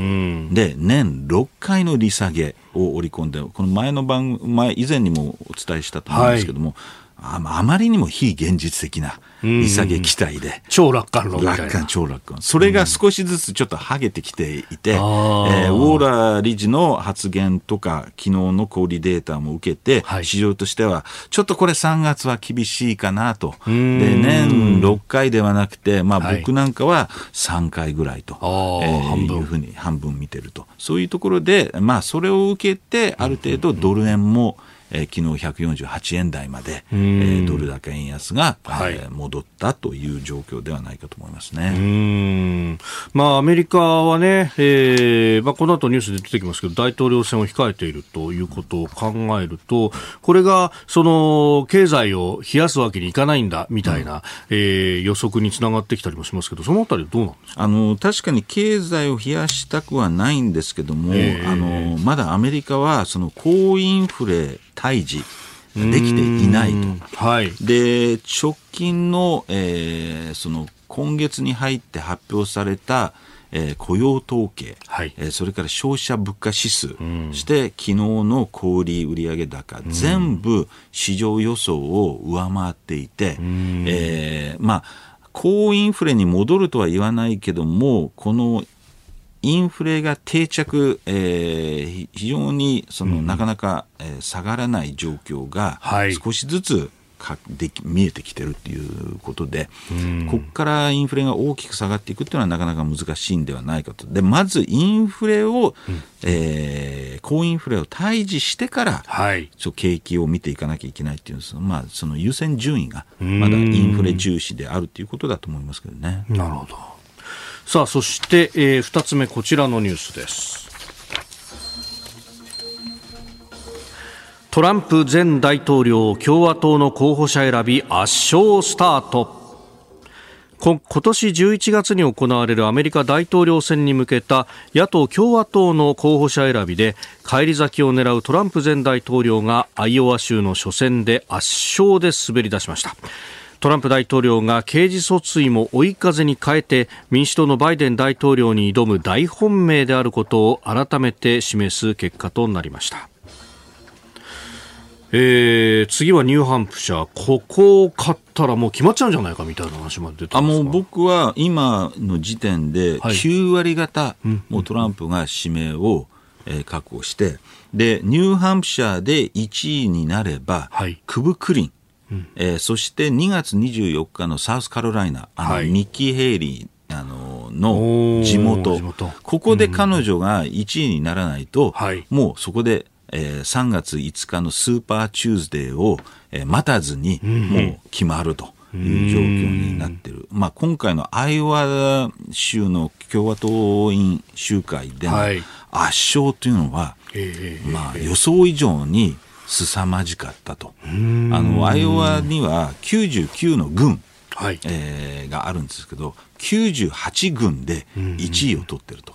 で年6回の利下げを織り込んでこの前の番前以前にもお伝えしたと思うんですけども、はいあまりにも非現実的な利下げ期待で。超楽観論楽観、超楽観。それが少しずつちょっと剥げてきていて、うん、えー、ウォーラー理事の発言とか、昨日の小売データも受けて、はい、市場としては、ちょっとこれ3月は厳しいかなと。で、年6回ではなくて、まあ僕なんかは3回ぐらいと、はい、えー、いうふうに半分見てると。そういうところで、まあそれを受けて、ある程度ドル円も、うんえー、昨日148円台まで、えー、ドル高円安が、はい、えー、戻ったという状況ではないかと思いますね。うん。まあ、アメリカはね、えーまあ、この後ニュースで出てきますけど、大統領選を控えているということを考えると、これがその経済を冷やすわけにいかないんだみたいな、うん、えー、予測につながってきたりもしますけど、そのあたりどうなんですか？あの確かに経済を冷やしたくはないんですけども、えー、あのまだアメリカはその高インフレ対峙できていないと。はい、で直近の,、えー、その今月に入って発表された、えー、雇用統計、はい、えー、それから消費者物価指数、そして昨日の小売売上高、全部市場予想を上回っていて、えー、まあ高インフレに戻るとは言わないけども、このインフレが定着、えー、非常にその、うん、なかなか、えー、下がらない状況が少しずつかで見えてきてるっていうことで、うん、ここからインフレが大きく下がっていくっていうのはなかなか難しいんではないかと。で、まずインフレを、うん、えー、高インフレを退治してから、はい、景気を見ていかなきゃいけないっていう、まあ、その優先順位がまだインフレ重視であるということだと思いますけどね。なるほど。さあ、そして、えー、2つ目、こちらのニュースです。トランプ前大統領共和党の候補者選び圧勝スタート今年11月に行われるアメリカ大統領選に向けた野党・共和党の候補者選びで返り咲きを狙うトランプ前大統領がアイオワ州の初戦で圧勝で滑り出しましたトランプ大統領が刑事訴追も追い風に変えて民主党のバイデン大統領に挑む大本命であることを改めて示す結果となりました。えー、次はニューハンプシャー。ここを勝ったらもう決まっちゃうんじゃないかみたいな話まで出てあもう僕は今の時点ではい。9割方、もうトランプが指名を、えー確保してでニューハンプシャーで1位になれば、はい。クブ・クリン、えーそして2月24日のサウスカロライナあの、はい。ニッキー・ヘイリーあのおのー地元。ここで彼女が1位にならないと、はい。もうそこで、えー3月5日のスーパーチューズデーを、えー待たずにもう決まるという状況になってる。まあ、今回のアイオワ州の共和党員集会でのはい。圧勝というのは、え。まあ、予想以上に凄まじかったと。あの、アイオワには99の郡、はい。えーがあるんですけど、98軍で1位を取ってると。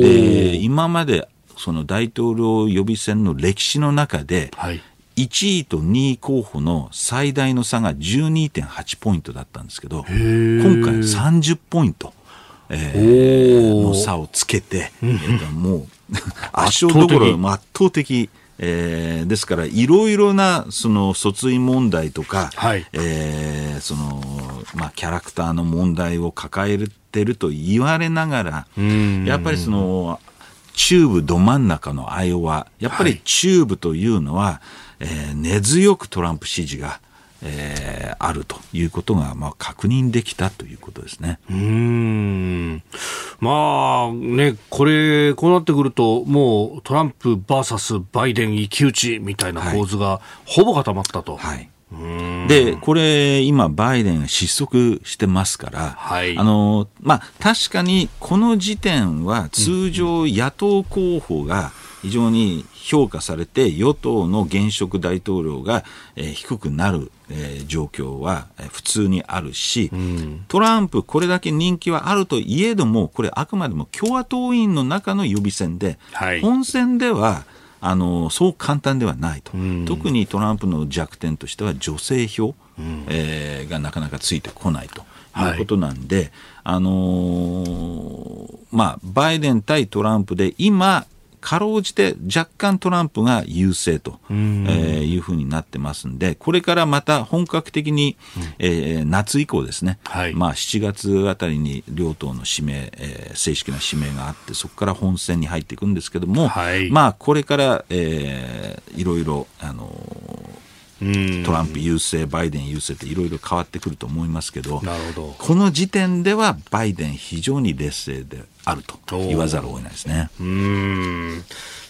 で、今までその大統領予備選の歴史の中で、はい。1位と2位候補の最大の差が12.8ポイントだったんですけど、今回30ポイント、えーの差をつけて、えーともう 圧勝どころ圧倒的、えーですからいろいろなその訴追問題とか、はい。えーそのまあ、キャラクターの問題を抱えてると言われながら、やっぱりその中部ど真ん中のアイオワ、やっぱり中部というのは、えー根強くトランプ支持が、えーあるということが、まあ、確認できたということですね。うーんまあね、これ、こうなってくると、もうトランプ VS バイデン一騎打ちみたいな構図がほぼ固まったと。はい。で、これ、今、バイデンが失速してますから、はいあの、まあ、確かに、この時点は、通常、野党候補が非常に評価されて、与党の現職大統領が、えー低くなる、えー状況は、えー普通にあるし、トランプ、これだけ人気はあるといえども、これ、あくまでも共和党員の中の予備選で、はい。本選では、あのそう簡単ではないと、特にトランプの弱点としては女性票、えーがなかなかついてこないということなんで、あのーまあ、バイデン対トランプで今、かろうじて若干トランプが優勢と、えーいうふうになってますんで、これからまた本格的に、えー夏以降ですね、はい。まあ、7月あたりに両党の指名、えー正式な指名があって、そこから本選に入っていくんですけども、はい。まあ、これから、えーいろいろ、あのトランプ優勢、バイデン優勢っていろいろ変わってくると思いますけど、なるほど。この時点ではバイデン非常に劣勢であると言わざるを得ないですね。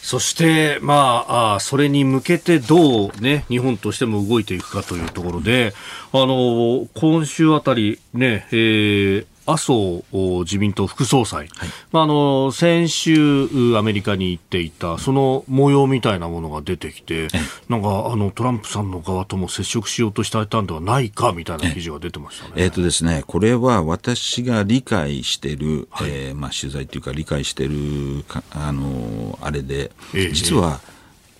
そして、まあ、あそれに向けてどうね、日本としても動いていくかというところで、あの、今週あたりね、えー麻生自民党副総裁、まあ、あの先週アメリカに行っていたその模様みたいなものが出てきてなんかあのトランプさんの側とも接触しようとしていたんではないかみたいな記事が出てましたね。えっ、とですね、これは私が理解してい。る、えーまあ、取材というか理解しているか、あのあれで、ええ。実は、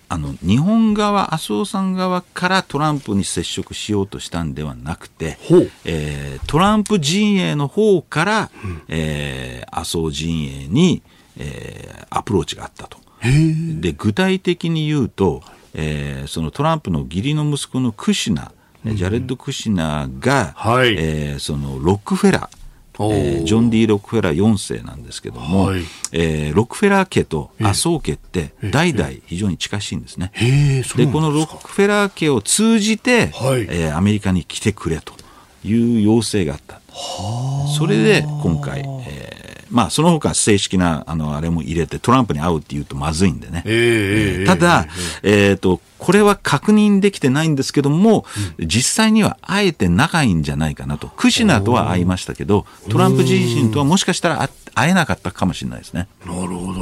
あの日本側、麻生さん側からトランプに接触しようとしたんではなくてえートランプ陣営の方から、えー麻生陣営に、えーアプローチがあったと。で具体的に言うと、えーそのトランプの義理の息子のクシナ、ジャレッド・クシナが、はい。えーそのロックフェラーえージョン・ディ・ロックフェラー4世なんですけども、はい。えーロックフェラー家と麻生家って代々非常に近しいんですね。でこのロックフェラー家を通じて、はい。えーアメリカに来てくれという要請があった。それで今回、えーまあ、その他正式な、あの、あれも入れて、トランプに会うって言うとまずいんでね。ええただ、えっ、と、これは確認できてないんですけども、実際には会えて仲いいんじゃないかなと。クシナとは会いましたけど、トランプ自身とはもしかしたら会会えなかったかもしれないですね。なるほ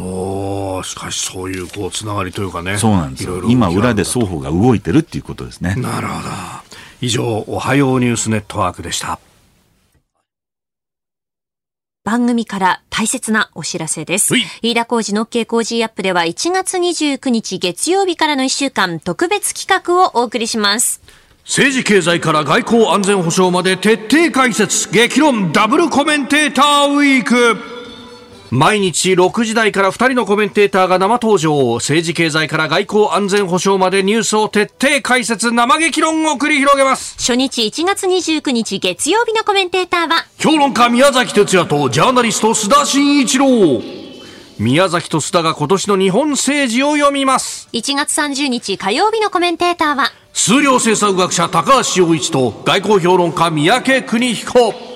ど。しかしそういうこうつながりというかね。そうなんですよ。今、裏で双方が動いてるっていうことですね。なるほど。以上、おはようニュースネットワークでした。番組から大切なお知らせですはい。飯田浩二の OK 工事アップでは1月29日月曜日からの1週間特別企画をお送りします。政治経済から外交安全保障まで徹底解説激論ダブルコメンテーターウィーク毎日6時台から2人のコメンテーターが生登場。政治経済から外交安全保障までニュースを徹底解説生激論を繰り広げます。初日1月29日月曜日のコメンテーターは評論家宮崎哲也とジャーナリスト須田慎一郎。宮崎と須田が今年の日本政治を読みます。1月30日火曜日のコメンテーターは数量政策学者高橋洋一と外交評論家三宅邦彦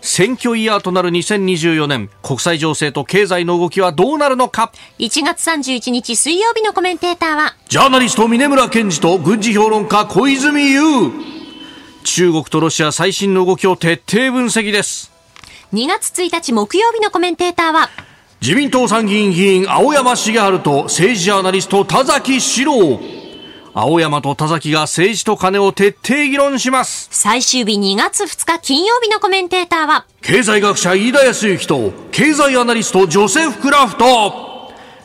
選挙イヤーとなる2024年国際情勢と経済の動きはどうなるのか？1月31日水曜日のコメンテーターはジャーナリスト峰村健二と軍事評論家小泉悠。中国とロシア最新の動きを徹底分析です。2月1日木曜日のコメンテーターは自民党参議院議員青山茂春と政治ジャーナリスト田崎史郎青山と田崎が政治と金を徹底議論します。最終日2月2日金曜日のコメンテーターは経済学者飯田康之と経済アナリストジョセフ・クラフト。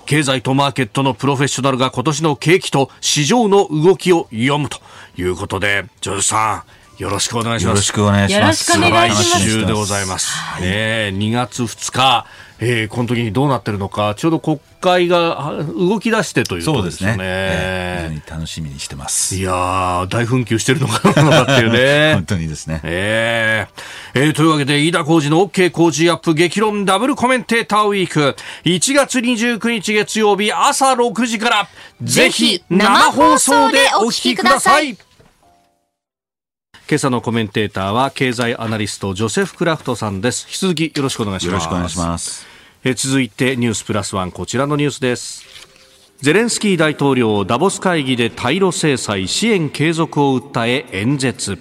経済とマーケットのプロフェッショナルが今年の景気と市場の動きを読むということでジョセフさんよろしくお願いしますよろしくお願いします。来週でございます。ねえ2月2日、えー、この時にどうなってるのか、ちょうど国会があ動き出してというそうですね。ところですよね。ええ非常に楽しみにしてます。いやー、大紛糾してるのかなのかっていうね 本。当にですね。えーえーというわけで、飯田浩二の OK 工事アップ激論ダブルコメンテーターウィーク、1月29日月曜日朝6時から、ぜひ生放送でお聞きください。今朝のコメンテーターは経済アナリストジョセフ・クラフトさんです。引き続きよろしくお願いします。よろしくお願いします。えー続いてニュースプラスワンこちらのニュースですゼレンスキー大統領ダボス会議で対ロ制裁支援継続を訴え演説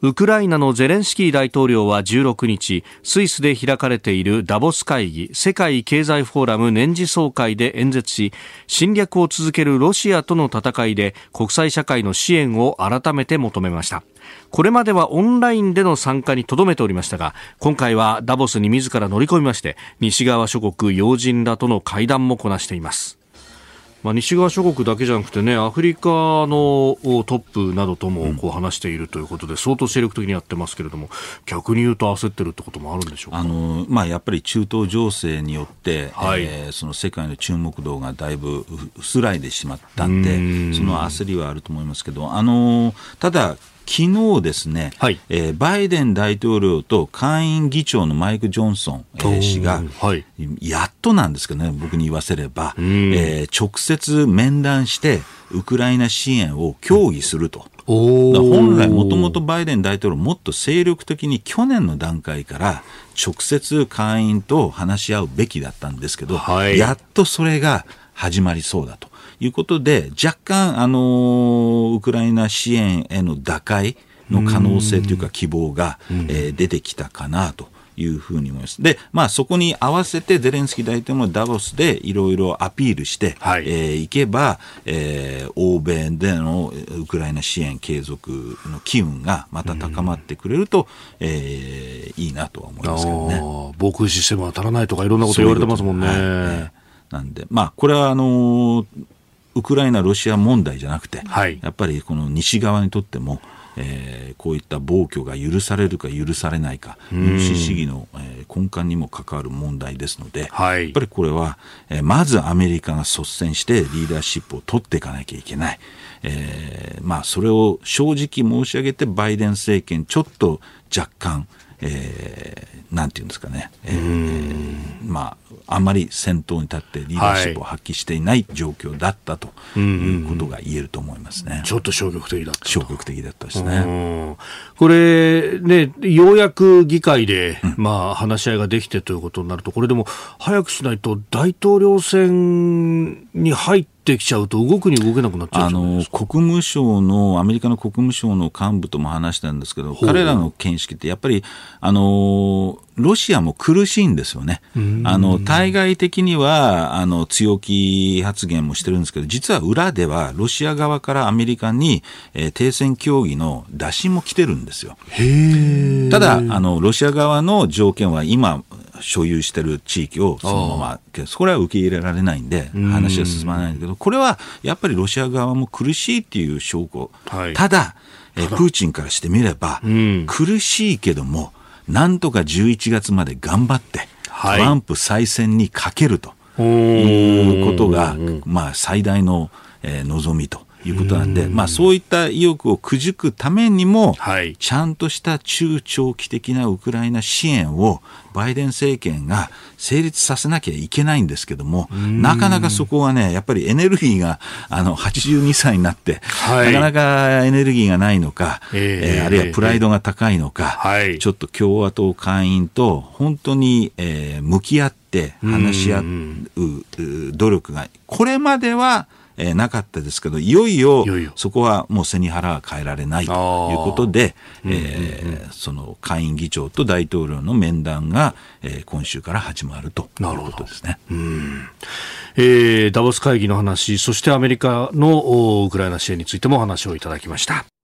ウクライナのゼレンスキー大統領は16日スイスで開かれているダボス会議世界経済フォーラム年次総会で演説し侵略を続けるロシアとの戦いで国際社会の支援を改めて求めました。これまではオンラインでの参加にとどめておりましたが今回はダボスに自ら乗り込みまして西側諸国要人らとの会談もこなしています。まあ、西側諸国だけじゃなくてね、アフリカのおトップなどともこう話しているということで、相当精力的にやってますけれども、逆に言うと焦ってるってこともあるんでしょうか？あのまあ、やっぱり中東情勢によって、はい。えーその世界の注目度がだいぶ薄らいでしまったんで、その焦りはあると思いますけど、あのただ、昨日ですね、はい。えーバイデン大統領と下院議長のマイク・ジョンソン、えー氏が、はい。やっとなんですけどね、僕に言わせれば、えー直接面談して、ウクライナ支援を協議すると。おだから本来、もともとバイデン大統領、もっと精力的に去年の段階から直接会員と話し合うべきだったんですけど、はい。やっとそれが始まりそうだということで、若干、あのーウクライナ支援への打開の可能性というか希望が、えー出てきたかなと。いうふうに思います。で、まあそこに合わせてゼレンスキー大統領もダボスでいろいろアピールして、はいえーいけば、えー欧米でのウクライナ支援継続の機運がまた高まってくれると、えーいいなとは思いますけどね。防空システム当たらないとかいろんなこと言われてますもんね。そういうはいええなんで、まあ、これはあのーウクライナ、ロシア問題じゃなくて、はい。やっぱりこの西側にとっても、えーこういった暴挙が許されるか許されないか、民主主義の、えー根幹にも関わる問題ですので、はい。やっぱりこれは、えーまずアメリカが率先してリーダーシップを取っていかなきゃいけない。えーまあ、それを正直申し上げて、バイデン政権、ちょっと若干、えー、なんていうんですかね、えー、まあ、あんまり先頭に立ってリーダーシップを発揮していない状況だったということが言えると思いますね。ちょっと消極的だった消極的だったですね。これ、ね、ようやく議会で、まあ、話し合いができてということになると、これでも早くしないと大統領選に入ってってきちゃうと動くに動けなくなっちゃうあの国務省のアメリカの国務省の幹部とも話したんですけど彼らの見識ってやっぱりあのロシアも苦しいんですよね。あの対外的にはあの強気発言もしてるんですけど実は裏ではロシア側からアメリカに、えー、停戦協議の打診も来てるんですよ。ただあのロシア側の条件は今所有してる地域をそのまま、これは受け入れられないんで、話は進まないんだけど、これはやっぱりロシア側も苦しいっていう証拠、はい、ただ、えプーチンからしてみれば、苦しいけども、なんとか11月まで頑張って、トランプ再選にかけるということが、まあ、最大の、えー、望みと。いうことなんで、まあ、そういった意欲をくじくためにも、はい、ちゃんとした中長期的なウクライナ支援をバイデン政権が成立させなきゃいけないんですけども、なかなかそこはね、やっぱりエネルギーがあの82歳になって、はい、なかなかエネルギーがないのか、えー、えー、あるいはプライドが高いのか、はい、ちょっと共和党会員と本当に、えー、向き合って話し合う努力が、これまではえー、なかったですけどいよいよそこはもう背に腹は変えられないということで、えー、その下院議長と大統領の面談が、えー、今週から始まるということですね。うんえー、ダボス会議の話そしてアメリカのウクライナ支援についてもお話をいただきました。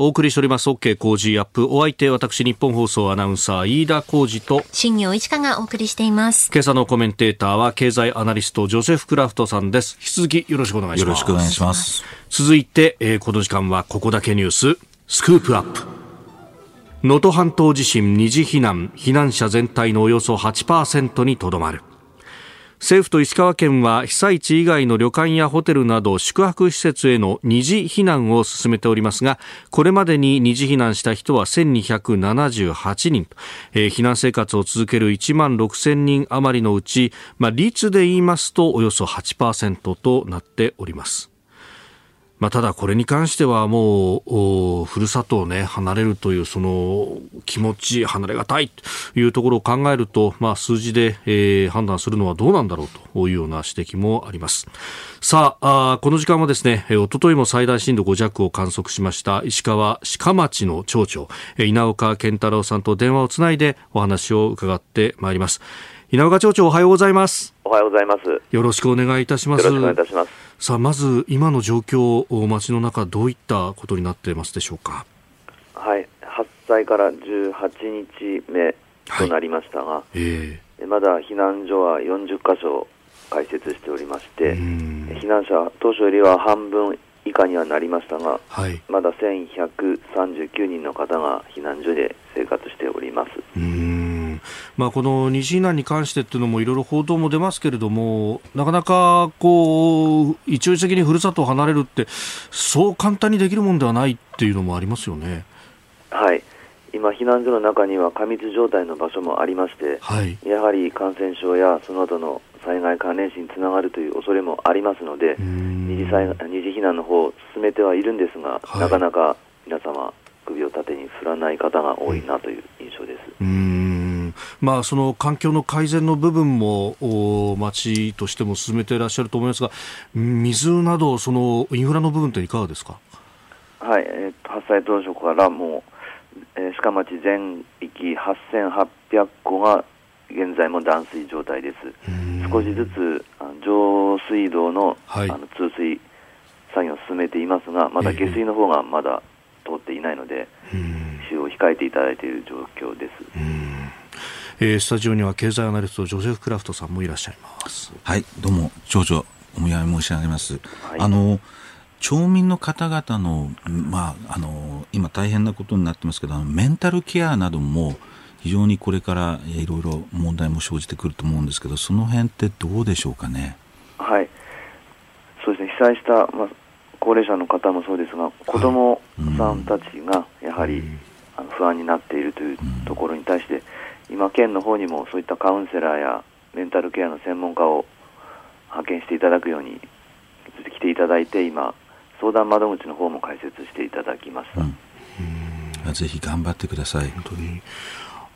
お送りしております。OK 工事アップ。お相手私日本放送アナウンサー飯田浩二と新業一華がお送りしています。今朝のコメンテーターは経済アナリストジョセフ・クラフトさんです。引き続きよろしくお願いします。よろしくお願いします。続いて、えー、この時間はここだけニュース。スクープアップ。能登半島地震二次避難。避難者全体のおよそ8%にとどまる政府と石川県は被災地以外の旅館やホテルなど宿泊施設への二次避難を進めておりますがこれまでに二次避難した人は1278人、えー、避難生活を続ける1万6000人余りのうち、まあ、率で言いますとおよそ8%となっております。まあ、ただこれに関してはもうふるさとをね離れるというその気持ち離れがたいというところを考えると、まあ、数字で、えー、判断するのはどうなんだろうというような指摘もあります。さああこの時間はですねおとといも最大震度5弱を観測しました石川鹿町の町長稲岡健太郎さんと電話をつないでお話を伺ってまいります。稲岡町長おはようございます。おはようございます。よろしくお願いいたします。よろしくお願いいたしますさあまず今の状況街の中どういったことになっていますでしょうか？はい。発災から18日目となりましたが、はい、えー、まだ避難所は40箇所開設しておりまして避難者当初よりは半分以下にはなりましたが、はい、まだ1139人の方が避難所で生活しております。まあ、この西避難に関してっていうのもいろいろ報道も出ますけれどもなかなかこう一応的にふるさとを離れるってそう簡単にできるものではないっていうのもありますよね。はい。今、避難所の中には過密状態の場所もありまして、はい、やはり感染症やその後の災害関連死につながるという恐れもありますので、二次災二次避難の方を進めてはいるんですが、はい、なかなか皆様、首を縦に振らない方が多いなという印象です。うん。まあ、その環境の改善の部分も町としても進めていらっしゃると思いますが水などそのインフラの部分っていかがですか、はいえー、発災当初からもう、えー、鹿町全域8800戸が現在も断水状態です。少しずつ上水道のはい、あの通水作業を進めていますがまだ下水の方がまだ通っていないので、使用を控えていただいている状況です。えー、スタジオには経済アナリストジョセフ・クラフトさんもいらっしゃいます。はいどうも長々お見合い申し上げます、はい、あの町民の方々の,、まあ、あの今大変なことになってますけどメンタルケアなども非常にこれからいろいろ問題も生じてくると思うんですけどその辺ってどうでしょうかね？はい。そうですね。被災した、まあ、高齢者の方もそうですが子どもさんたちがやはり、はい、不安になっているというところに対して、今、県の方にもそういったカウンセラーやメンタルケアの専門家を派遣していただくように来ていただいて、今、相談窓口の方も開設していただきました。ぜひ頑張ってください。本当に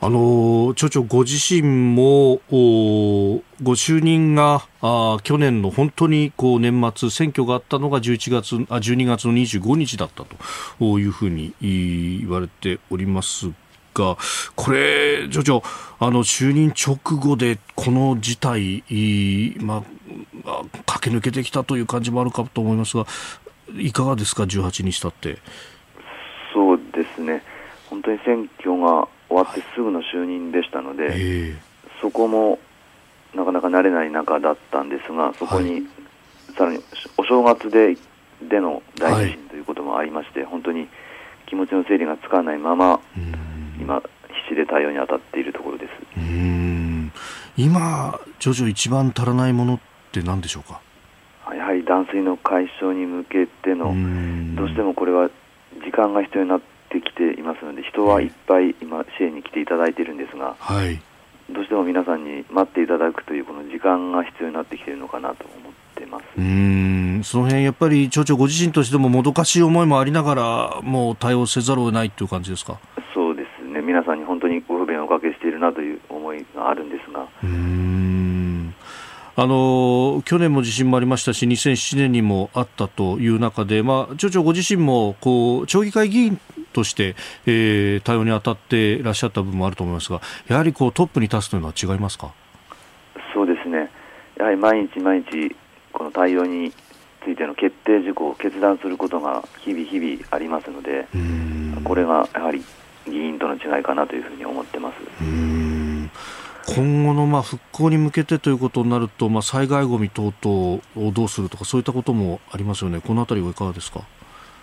あの町長ご自身もご就任があ去年の本当にこう年末選挙があったのが11月あ12月の25日だったというふうに言われておりますがこれ、町長あの就任直後でこの事態、まあ、駆け抜けてきたという感じもあるかと思いますがいかがですか、18日経って。そうですね。本当に選挙が終わってすぐの就任でしたので、はいえ。ー、そこもなかなか慣れない中だったんですが、そこに、はい、さらにお正月ででの大地震ということもありまして、はい、本当に気持ちの整理がつかないまま、今、必死で対応に当たっているところです。今、徐々一番足らないものって何でしょうか？やはり断水の解消に向けての、どうしてもこれは時間が必要になってきていますので、人はいっぱい今、支援に来ていただいているんですが、はい、どうしても皆さんに待っていただくというこの時間が必要になってきているのかなと思ってます。うん。その辺やっぱり町長ご自身としてももどかしい思いもありながら、もう対応せざるを得ないという感じですか？にご不便をおかけしているなという思いがあるんですが。うん。あの去年も地震もありましたし2007年にもあったという中で、まあ、町長ご自身もこう町議会議員として、えー、対応に当たっていらっしゃった部分もあると思いますがやはりこうトップに立つというのは違いますか？そうですね。やはり毎日毎日この対応についての決定事項を決断することが日々日々ありますのでこれがやはり議員との違いかなというふうに思ってます。今後のまあ復興に向けてということになると、まあ、災害ごみ等々をどうするとか、そういったこともありますよね、このあたりはいかがですか？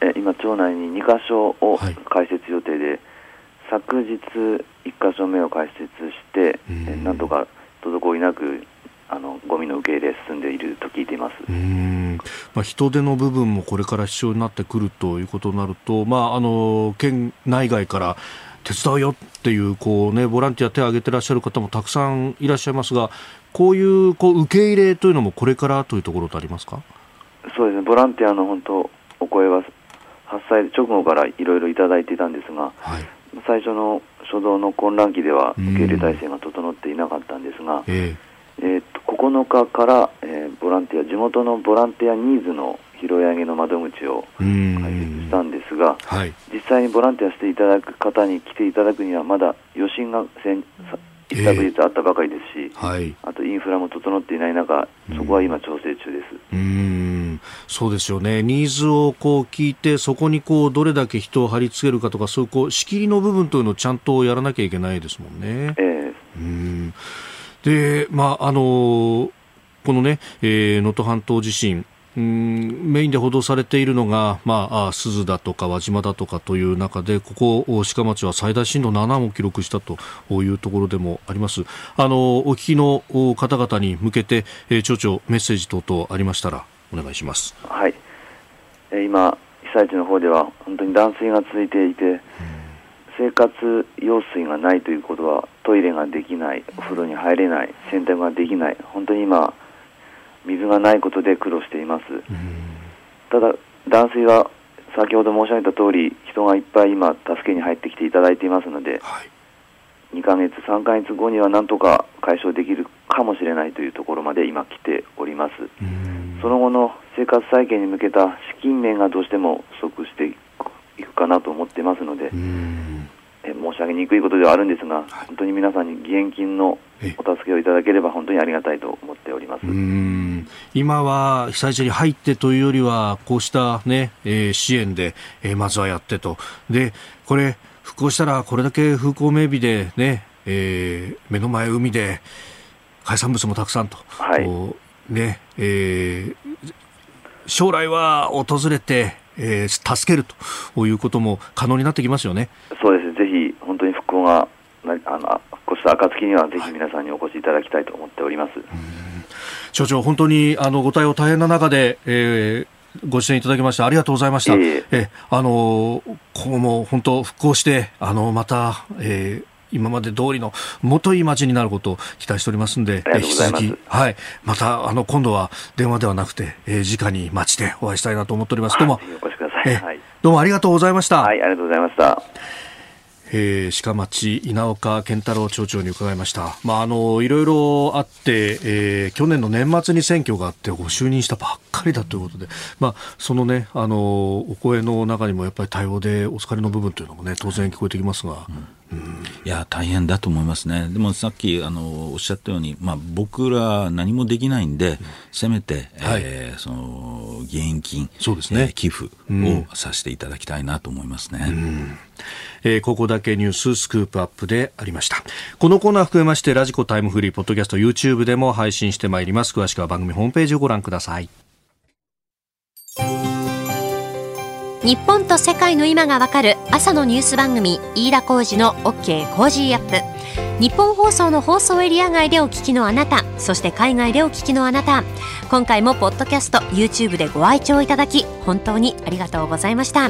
え今、町内に2箇所を開設予定で、はい、昨日、1箇所目を開設して、えなんとか滞りなくあのゴミの受け入れ進んでいると聞いています。うん。まあ、人手の部分もこれから必要になってくるということになると、まあ、あの県内外から手伝うよっていうこう、ね、ボランティア手を挙げてらっしゃる方もたくさんいらっしゃいますがこういうこう受け入れというのもこれからというところとありますか？そうですね。ボランティアの本当お声は発災直後からいろいろいただいていたんですが、はい、最初の初動の混乱期では受け入れ体制が整っていなかったんですが、えー、えー、と9日から、えー、ボランティア地元のボランティアニーズの拾い上げの窓口を開設したんですが、はい、実際にボランティアしていただく方に来ていただくにはまだ余震が先一昨日あったばかりですし、えーはい、あとインフラも整っていない中、そこは今、調整中です。うん。そうですよね、ニーズをこう聞いて、そこにこうどれだけ人を貼り付けるかとか、そういうこう仕切りの部分というのをちゃんとやらなきゃいけないですもんね。えー、うんで、まああのこのね、えー、能登半島地震、うんメインで報道されているのが、まあ、あ鈴だとか輪島だとかという中でここ鹿町は最大震度7も記録したというところでもあります。あのお聞きの方々に向けて、えー、町長メッセージ等々ありましたらお願いします。はい、えー、今被災地の方では本当に断水が続いていて、生活用水がないということはトイレができないお風呂に入れない洗濯ができない本当に今水がないことで苦労しています。ただ、断水は先ほど申し上げた通り、人がいっぱい今、助けに入ってきていただいていますので、はい、2ヶ月、3ヶ月後にはなんとか解消できるかもしれないというところまで今、来ております。その後の生活再建に向けた資金面がどうしても不足していくかなと思っていますので、え申し上げにくいことではあるんですが、本当に皆さんに義援金のお助けをいただければ本当にありがたいと思っております。今は被災地に入ってというよりはこうしたね、えー、支援で、えー、まずはやってと。でこれ復興したらこれだけ風光明媚でね、えー、目の前海で海産物もたくさんと、はい。ねえー、将来は訪れて、えー、助けるということも可能になってきますよね。そうですぜひ本当に復興があのこうした暁にはぜひ皆さんにお越しいただきたいと思っております。所長、本当にあのご対応大変な中で、えーご出演いただきましてありがとうございました。いえいええあのこうも本当復興してあのまた、えー今まで通りのもっといい街になることを期待しておりますんで、引き続き、はい、またあの今度は電話ではなくて、えー、直に街でお会いしたいなと思っております。どうも、お越しください。えはい。どうもありがとうございました。はい、ありがとうございました。えー、鹿町稲岡健太郎町長に伺いました。まあ、あの、いろいろあって、えー、去年の年末に選挙があって、ご就任したばっかりだということで、まあ、そのね、あの、お声の中にもやっぱり対応でお疲れの部分というのもね、当然聞こえてきますが、いや、大変だと思いますね。でもさっき、あの、おっしゃったように、まあ、僕ら何もできないんで、せめて、はい。えーその、義援金、そうですね。えー寄付をさせていただきたいなと思いますね。えーここだけニューススクープアップでありました。このコーナー含めまして、ラジコタイムフリー、ポッドキャスト、YouTube でも配信してまいります。詳しくは番組ホームページをご覧ください。日本と世界の今がわかる朝のニュース番組飯田浩司の OK コージーアップニッポン放送の放送エリア外でお聞きのあなたそして海外でお聞きのあなた今回もポッドキャスト YouTube でご愛聴いただき本当にありがとうございました